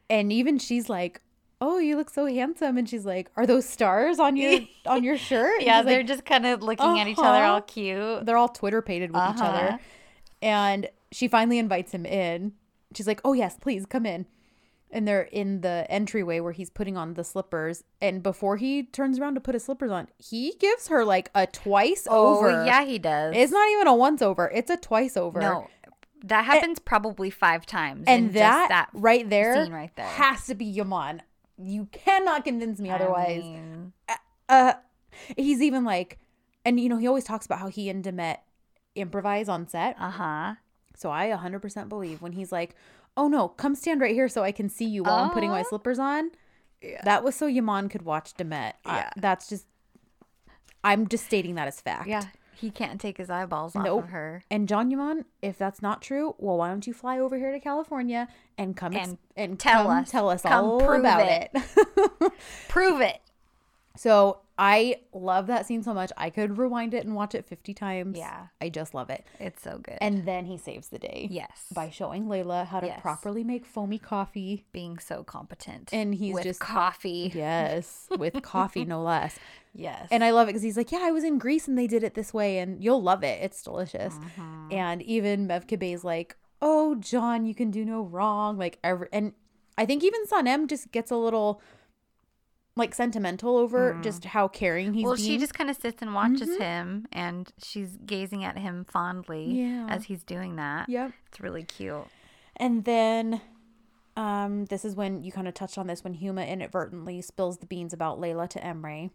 And even she's like, "Oh, you look so handsome." And she's like, "Are those stars on your [laughs] on your shirt?" And Yeah, they're like, just kind of looking at each other, all Uh-huh. cute. they're all Twitter pated with each Uh-huh. other. And she finally invites him in. She's like, "Oh yes, please come in." and they're in the entryway where he's putting on the slippers. And before he turns around to put his slippers on, he gives her like a twice over. Oh, yeah, he does. It's not even a once over, it's a twice over. no, that happens probably five times. And in that, just that right there scene right there. has to be Yaman. You cannot convince me otherwise. I mean, uh he's even like and you know he always talks about how he and Demet improvise on set uh-huh. so i 100% believe when he's like oh no come stand right here so i can see you while i'm putting my slippers on that was so yaman could watch Demet. I- Yeah. that's just i'm just stating that as fact Yeah. He can't take his eyeballs off Nope. of her. and john yaman if that's not true well why don't you fly over here to california and come ex- And and tell come us. tell us Come all about it. it. [laughs] Prove it. So I love that scene so much. I could rewind it and watch it 50 times. Yeah. I just love it. It's so good. And then he saves the day. yes. By showing Layla how to Yes. properly make foamy coffee. being so competent. And he's with just- coffee. Yes. With [laughs] coffee, no less. Yes. And I love it because he's like, Yeah, I was in Greece and they did it this way. And you'll love it. It's delicious. Mm-hmm. And even Mevkibe's like, Oh, John, you can do no wrong. Like, every, and I think even Sanem just gets a little like sentimental over just how caring he's Mm. well, being. she just kind of sits and watches him, and she's gazing at him fondly Yeah. as he's doing that. Yep. It's really cute. And then um, this is when you kind of touched on this when Huma inadvertently spills the beans about Layla to Emre.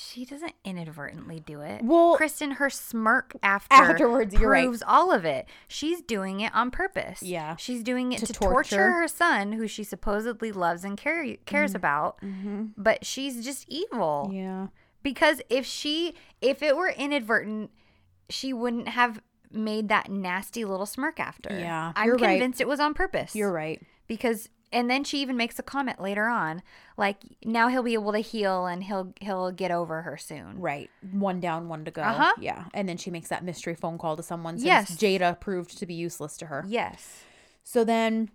She doesn't inadvertently do it. Well- Kristen, her smirk after Afterwards, you're right. proves all of it. She's doing it on purpose. Yeah. she's doing it To to, torture. torture. her son, who she supposedly loves and care- cares about. But she's just evil. Mm-hmm. Yeah. because if she if it were inadvertent she wouldn't have made that nasty little smirk after Yeah, i'm you're right. convinced it was on purpose You're right. because and then she even makes a comment later on like now he'll be able to heal and he'll he'll get over her soon Right. One down, one to go. Uh-huh. Yeah. And then she makes that mystery phone call to someone since Yes. Jada proved to be useless to her. yes So then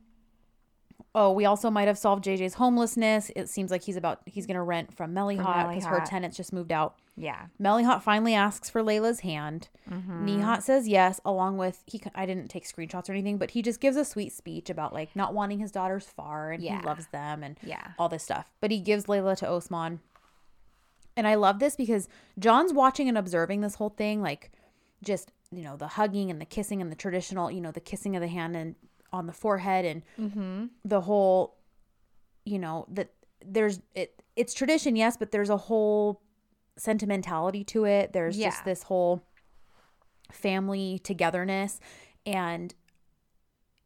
Oh, we also might have solved JJ's homelessness. It seems like he's about he's gonna rent from Melahat because her tenants just moved out. yeah Melahat finally asks for Layla's hand. Mm-hmm. Nihat says yes, along with he. I didn't take screenshots or anything, but he just gives a sweet speech about like not wanting his daughters far and Yeah. he loves them and Yeah. all this stuff. But he gives Layla to Osman, and I love this because John's watching and observing this whole thing, like just you know the hugging and the kissing and the traditional, you know, the kissing of the hand and on the forehead and mm-hmm. the whole, you know that there's it. It's tradition, yes, but there's a whole sentimentality to it. There's Yeah. just this whole family togetherness and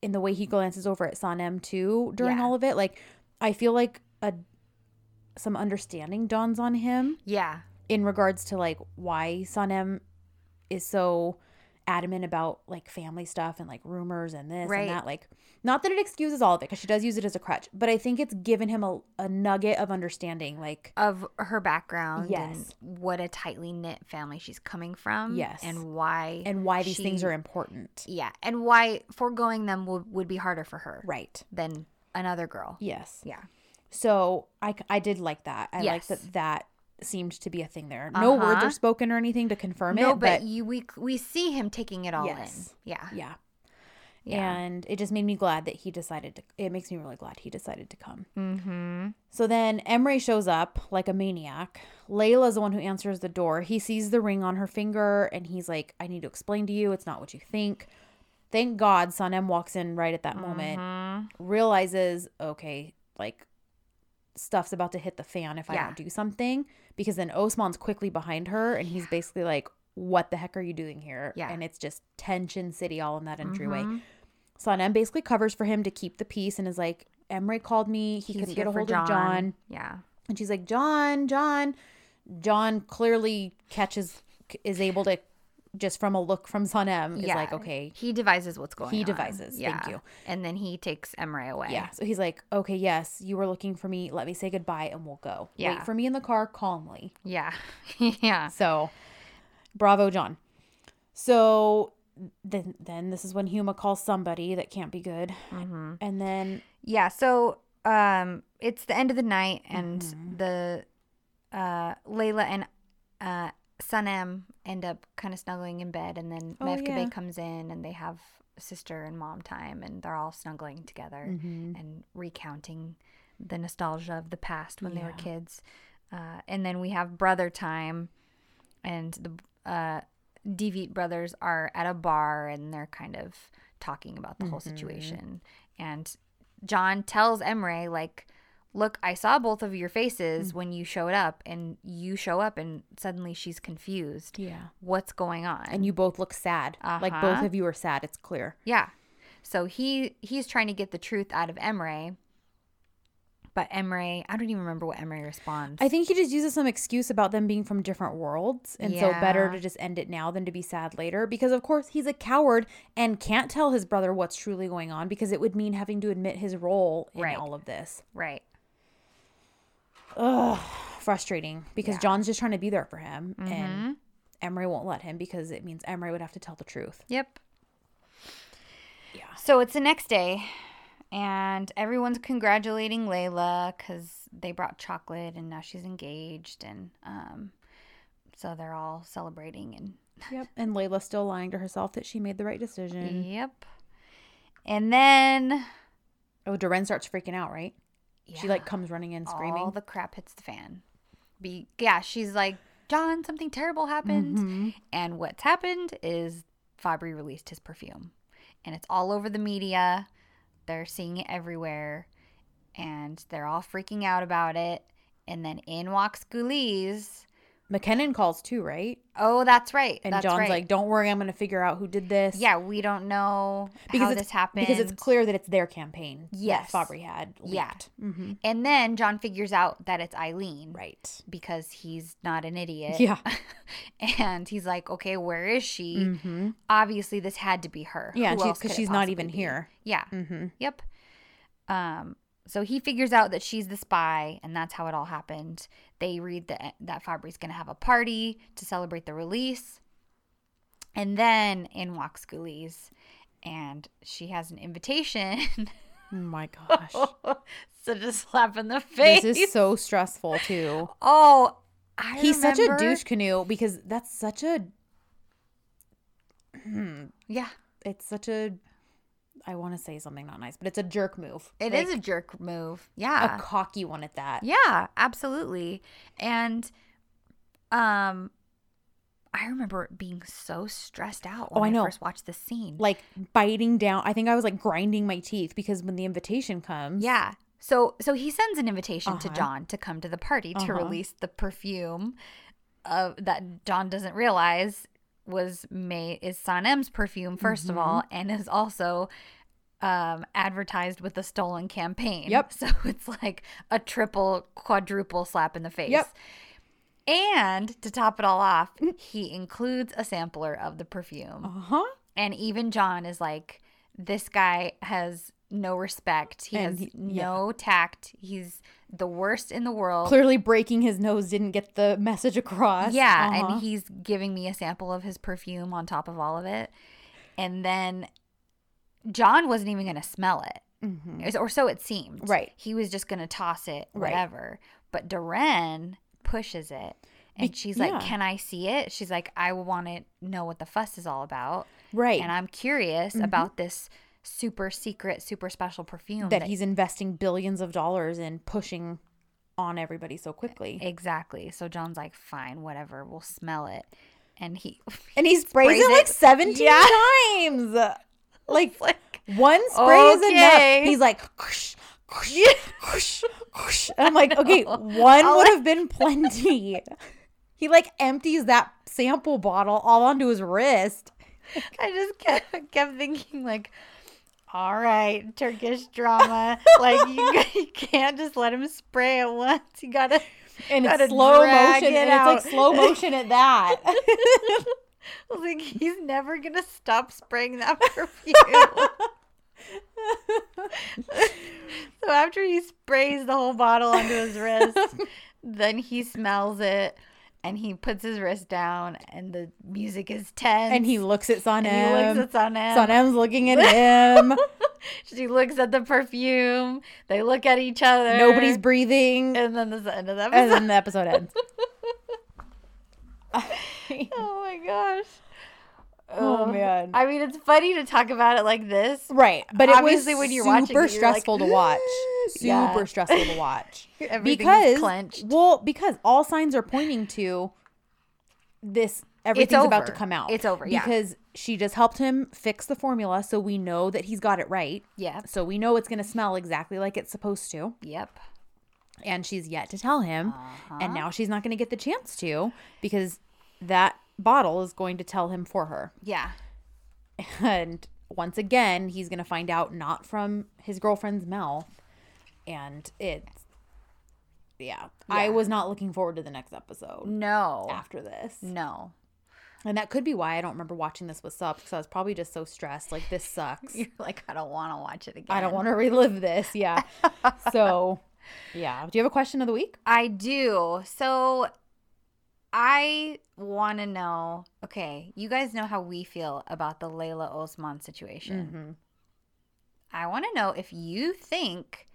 in the way he glances over at Sanem too during Yeah. all of it like I feel like a some understanding dawns on him yeah in regards to like why Sanem is so adamant about like family stuff and like rumors and this Right. and that like not that it excuses all of it because she does use it as a crutch but I think it's given him a, a nugget of understanding like of her background Yes. and what a tightly knit family she's coming from Yes. and why and why these things are important yeah and why foregoing them would, would be harder for her right than another girl yes yeah So I, I did like that. I like that that seemed to be a thing there. No words Uh-huh. are spoken or anything to confirm no, it, but, but, you we we see him taking it all Yes. in. Yeah. yeah. Yeah. And it just made me glad that he decided to. It makes me really glad he decided to come. Mm-hmm. So then Emre shows up like a maniac. Layla's the one who answers the door. He sees the ring on her finger and he's like, I need to explain to you. It's not what you think. Thank God son. Sanem walks in right at that moment, Mm-hmm. realizes, okay, like stuff's about to hit the fan if I Yeah. don't do something. Because then Osman's quickly behind her and he's basically like, What the heck are you doing here? Yeah. And it's just tension city all in that entryway. Mhm. Sanem basically covers for him to keep the peace and is like, Emre called me. He He's couldn't get a hold of John. Yeah. And she's like, John, John. John clearly catches, is able to, just from a look from Sanem, is yeah. like, okay. He devises what's going He on. He devises. Thank you. And then he takes Emre away. Yeah. So he's like, okay, yes, you were looking for me. Let me say goodbye and we'll go. Yeah. Wait for me in the car calmly. Yeah. [laughs] yeah. So, bravo, John. So then, then this is when Huma calls somebody that can't be good, Mm-hmm. and then Yeah. So um it's the end of the night and Mm-hmm. the uh Layla and uh Sanem end up kind of snuggling in bed, and then Oh, Mevkibe yeah. comes in, and they have sister and mom time, and they're all snuggling together Mm-hmm. and recounting the nostalgia of the past when they were kids. Uh, and then we have brother time, and the uh, Divit brothers are at a bar, and they're kind of talking about the whole Mm-hmm. situation. And John tells Emre, like, look, I saw both of your faces Mm. when you showed up, and you show up, and suddenly she's confused. Yeah. What's going on? And you both look sad. Like both Uh-huh. of you are sad. It's clear. yeah. So he he's trying to get the truth out of Emre, but Emre, I don't even remember what Emre responds. I think he just uses some excuse about them being from different worlds. And so better to just end it now than to be sad later. Because, of course, he's a coward and can't tell his brother what's truly going on because it would mean having to admit his role in Right. all of this. right. Ugh, frustrating because Yeah. John's just trying to be there for him. Mm-hmm. And Emre won't let him because it means Emre would have to tell the truth. Yep. Yeah. So it's the next day, and everyone's congratulating Layla because they brought chocolate, and now she's engaged, and um, so they're all celebrating and [laughs] Yep. And Layla's still lying to herself that she made the right decision. Yep. And then Oh, Deren starts freaking out, right? She like comes running in screaming. all the crap hits the fan. Be yeah, she's like, John, something terrible happened. Mm-hmm. And what's happened is Fabri released his perfume. And it's all over the media. They're seeing it everywhere. And they're all freaking out about it. And then in walks Guliz. McKinnon calls too, right? Oh, that's right. And that's John's right. like, "Don't worry, I'm going to figure out who did this." Yeah, we don't know because how this happened. because it's clear that it's their campaign. Yes. Fabri had. Yeah. Mm-hmm. And then John figures out that it's Aylin. Right. because he's not an idiot. Yeah. [laughs] and he's like, okay, where is she? Mm-hmm. Obviously, this had to be her. Yeah, because she's not even be? here. Yeah. Mm-hmm. Yep. Um. So he figures out that she's the spy, and that's how it all happened. They read that that Fabri's going to have a party to celebrate the release, and then in walks Guliz, and she has an invitation. Oh my [laughs] gosh, Such a slap in the face. this is so stressful too. oh, I He's such a douche canoe because that's such a. Hmm. Yeah, It's such a. I want to say something not nice, but it's a jerk move. It Like, is a jerk move. Yeah. A cocky one at that. yeah, absolutely. And um I remember being so stressed out when Oh, I know. I first watched the scene. Like biting down. I think I was like grinding my teeth because when the invitation comes. yeah. So so he sends an invitation to Uh-huh. John to come to the party to Uh-huh. release the perfume uh, that John doesn't realize was made is Sanem's perfume 1st of all Mm-hmm. and is also um advertised with a stolen campaign. Yep. [laughs] So it's like a triple quadruple slap in the face. Yep. And to top it all off, he includes a sampler of the perfume. Uh huh. And even John is like, this guy has no respect. He And has he- yeah. no tact. He's the worst in the world. Clearly, breaking his nose didn't get the message across. Yeah, Uh-huh. and he's giving me a sample of his perfume on top of all of it. And then John wasn't even going to smell it. Mhm. Or so it seemed. Right. He was just going to toss it, Right. whatever. But Deren pushes it. And Be- she's like, yeah. Can I see it? She's like, I want to know what the fuss is all about. right. And I'm curious about this super secret, super special perfume that he's investing billions of dollars in pushing on everybody so quickly. Exactly. So John's like, Fine, whatever. We'll smell it. And he, And he [laughs] sprays, sprays it like it. 17 Yeah. times. [laughs] Like like, one spray is enough. He's like, "Kush, kush, kush, kush." And I'm like, okay, [laughs] one I'll would have been [laughs] plenty. He like empties that sample bottle all onto his wrist. I just kept, kept thinking, like, all right, Turkish drama. like, you, you can't just let him spray it once. You gotta. And Gotta it's slow motion. it And out. it's like slow motion at that. I [laughs] was like, he's never gonna stop spraying that [laughs] perfume. [laughs] so after he sprays the whole bottle onto his wrist, then he smells it and he puts his wrist down and the music is tense. and he looks at Sanem. and he looks at Sanem. Sanem's looking at him. She looks at the perfume. They look at each other. Nobody's breathing. And then the end of the episode. And then the episode ends. [laughs] oh my gosh. Oh, man. I mean, it's funny to talk about it like this. right, but it Obviously, was when you're super watching super you're like, stressful to watch. Yeah. Super [laughs] stressful to watch. Everything because clenched. well, because all signs are pointing to this. Everything's about to come out. It's over, yeah. because she just helped him fix the formula, so we know that he's got it right. Yeah. So we know it's going to smell exactly like it's supposed to. Yep. And she's yet to tell him Uh-huh. and now she's not going to get the chance to because that bottle is going to tell him for her Yeah. and once again he's going to find out not from his girlfriend's mouth and it's yeah. I was not looking forward to the next episode No. after this No. and that could be why i don't remember watching this with subs because i was probably just so stressed like this [laughs] sucks You're like, I don't want to watch it again. i don't want to relive this yeah [laughs] so yeah do you have a question of the week I do. So I want to know. Okay, you guys know how we feel about the Layla Osman situation. mm-hmm. I want to know if you think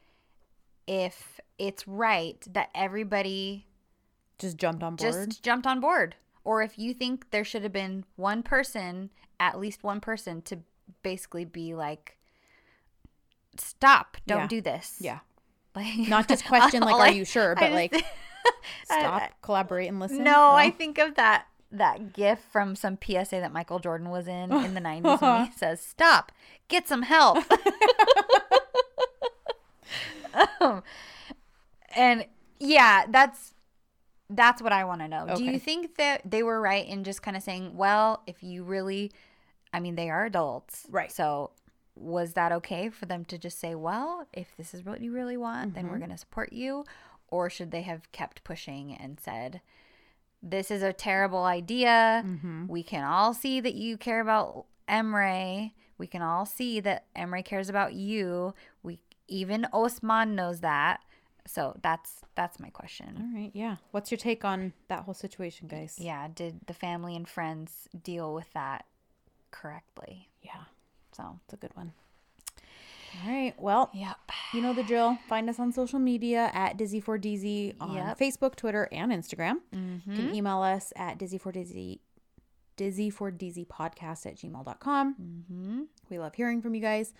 if it's right that everybody just jumped on board just jumped on board or if you think there should have been one person, at least one person to basically be like stop, don't Yeah. do this. yeah Like not just [laughs] question like are I- you sure but just- [laughs] like stop I- collaborate and listen No, Oh. I think of that that gif from some PSA that Michael Jordan was in in the 90s when he [laughs] says, "Stop. Get some help." um, and yeah, that's that's what I want to know. Do you think that they were right in just kind of saying, "Well, if you really I mean, they are adults." Right. So was that okay for them to just say, "Well, if this is what you really want, then we're going to support you?" Or should they have kept pushing and said, this is a terrible idea. Mm-hmm. We can all see that you care about Emre. We can all see that Emre cares about you. We even Osman knows that. So that's that's my question. all right yeah what's your take on that whole situation guys Yeah, did the family and friends deal with that correctly? yeah So, it's a good one all right well yep. you know the drill find us on social media at Dizzy for Dizzy on Yep. facebook twitter and instagram Mm-hmm. you can email us at dizzy for dizzy dizzy for dizzy podcast at gmail.com Mm-hmm. we love hearing from you guys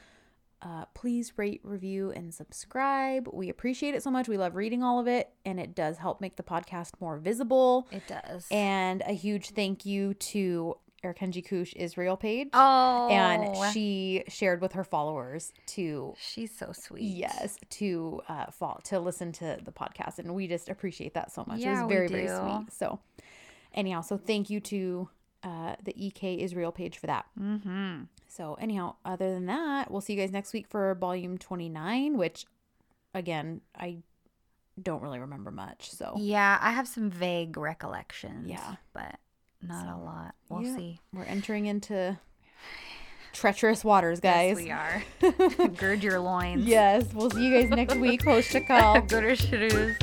uh, please rate review and subscribe we appreciate it so much we love reading all of it and it does help make the podcast more visible It does. and a huge thank you to Erkenci Kuş Israel page. oh, And she shared with her followers to she's so sweet. yes to uh fall to listen to the podcast and we just appreciate that so much. it Yeah, was we very very sweet. So anyhow, so thank you to uh the EK Israel page for that. Mm-hmm. So anyhow, other than that, we'll see you guys next week for volume 29, which again, I don't really remember much. So Yeah, I have some vague recollections. Yeah. But not a lot. We'll yeah. see. we're entering into treacherous waters, guys. Yes, we are. [laughs] Gird your loins. Yes, we'll see you guys next week. Post a call. [laughs] Good or shrews.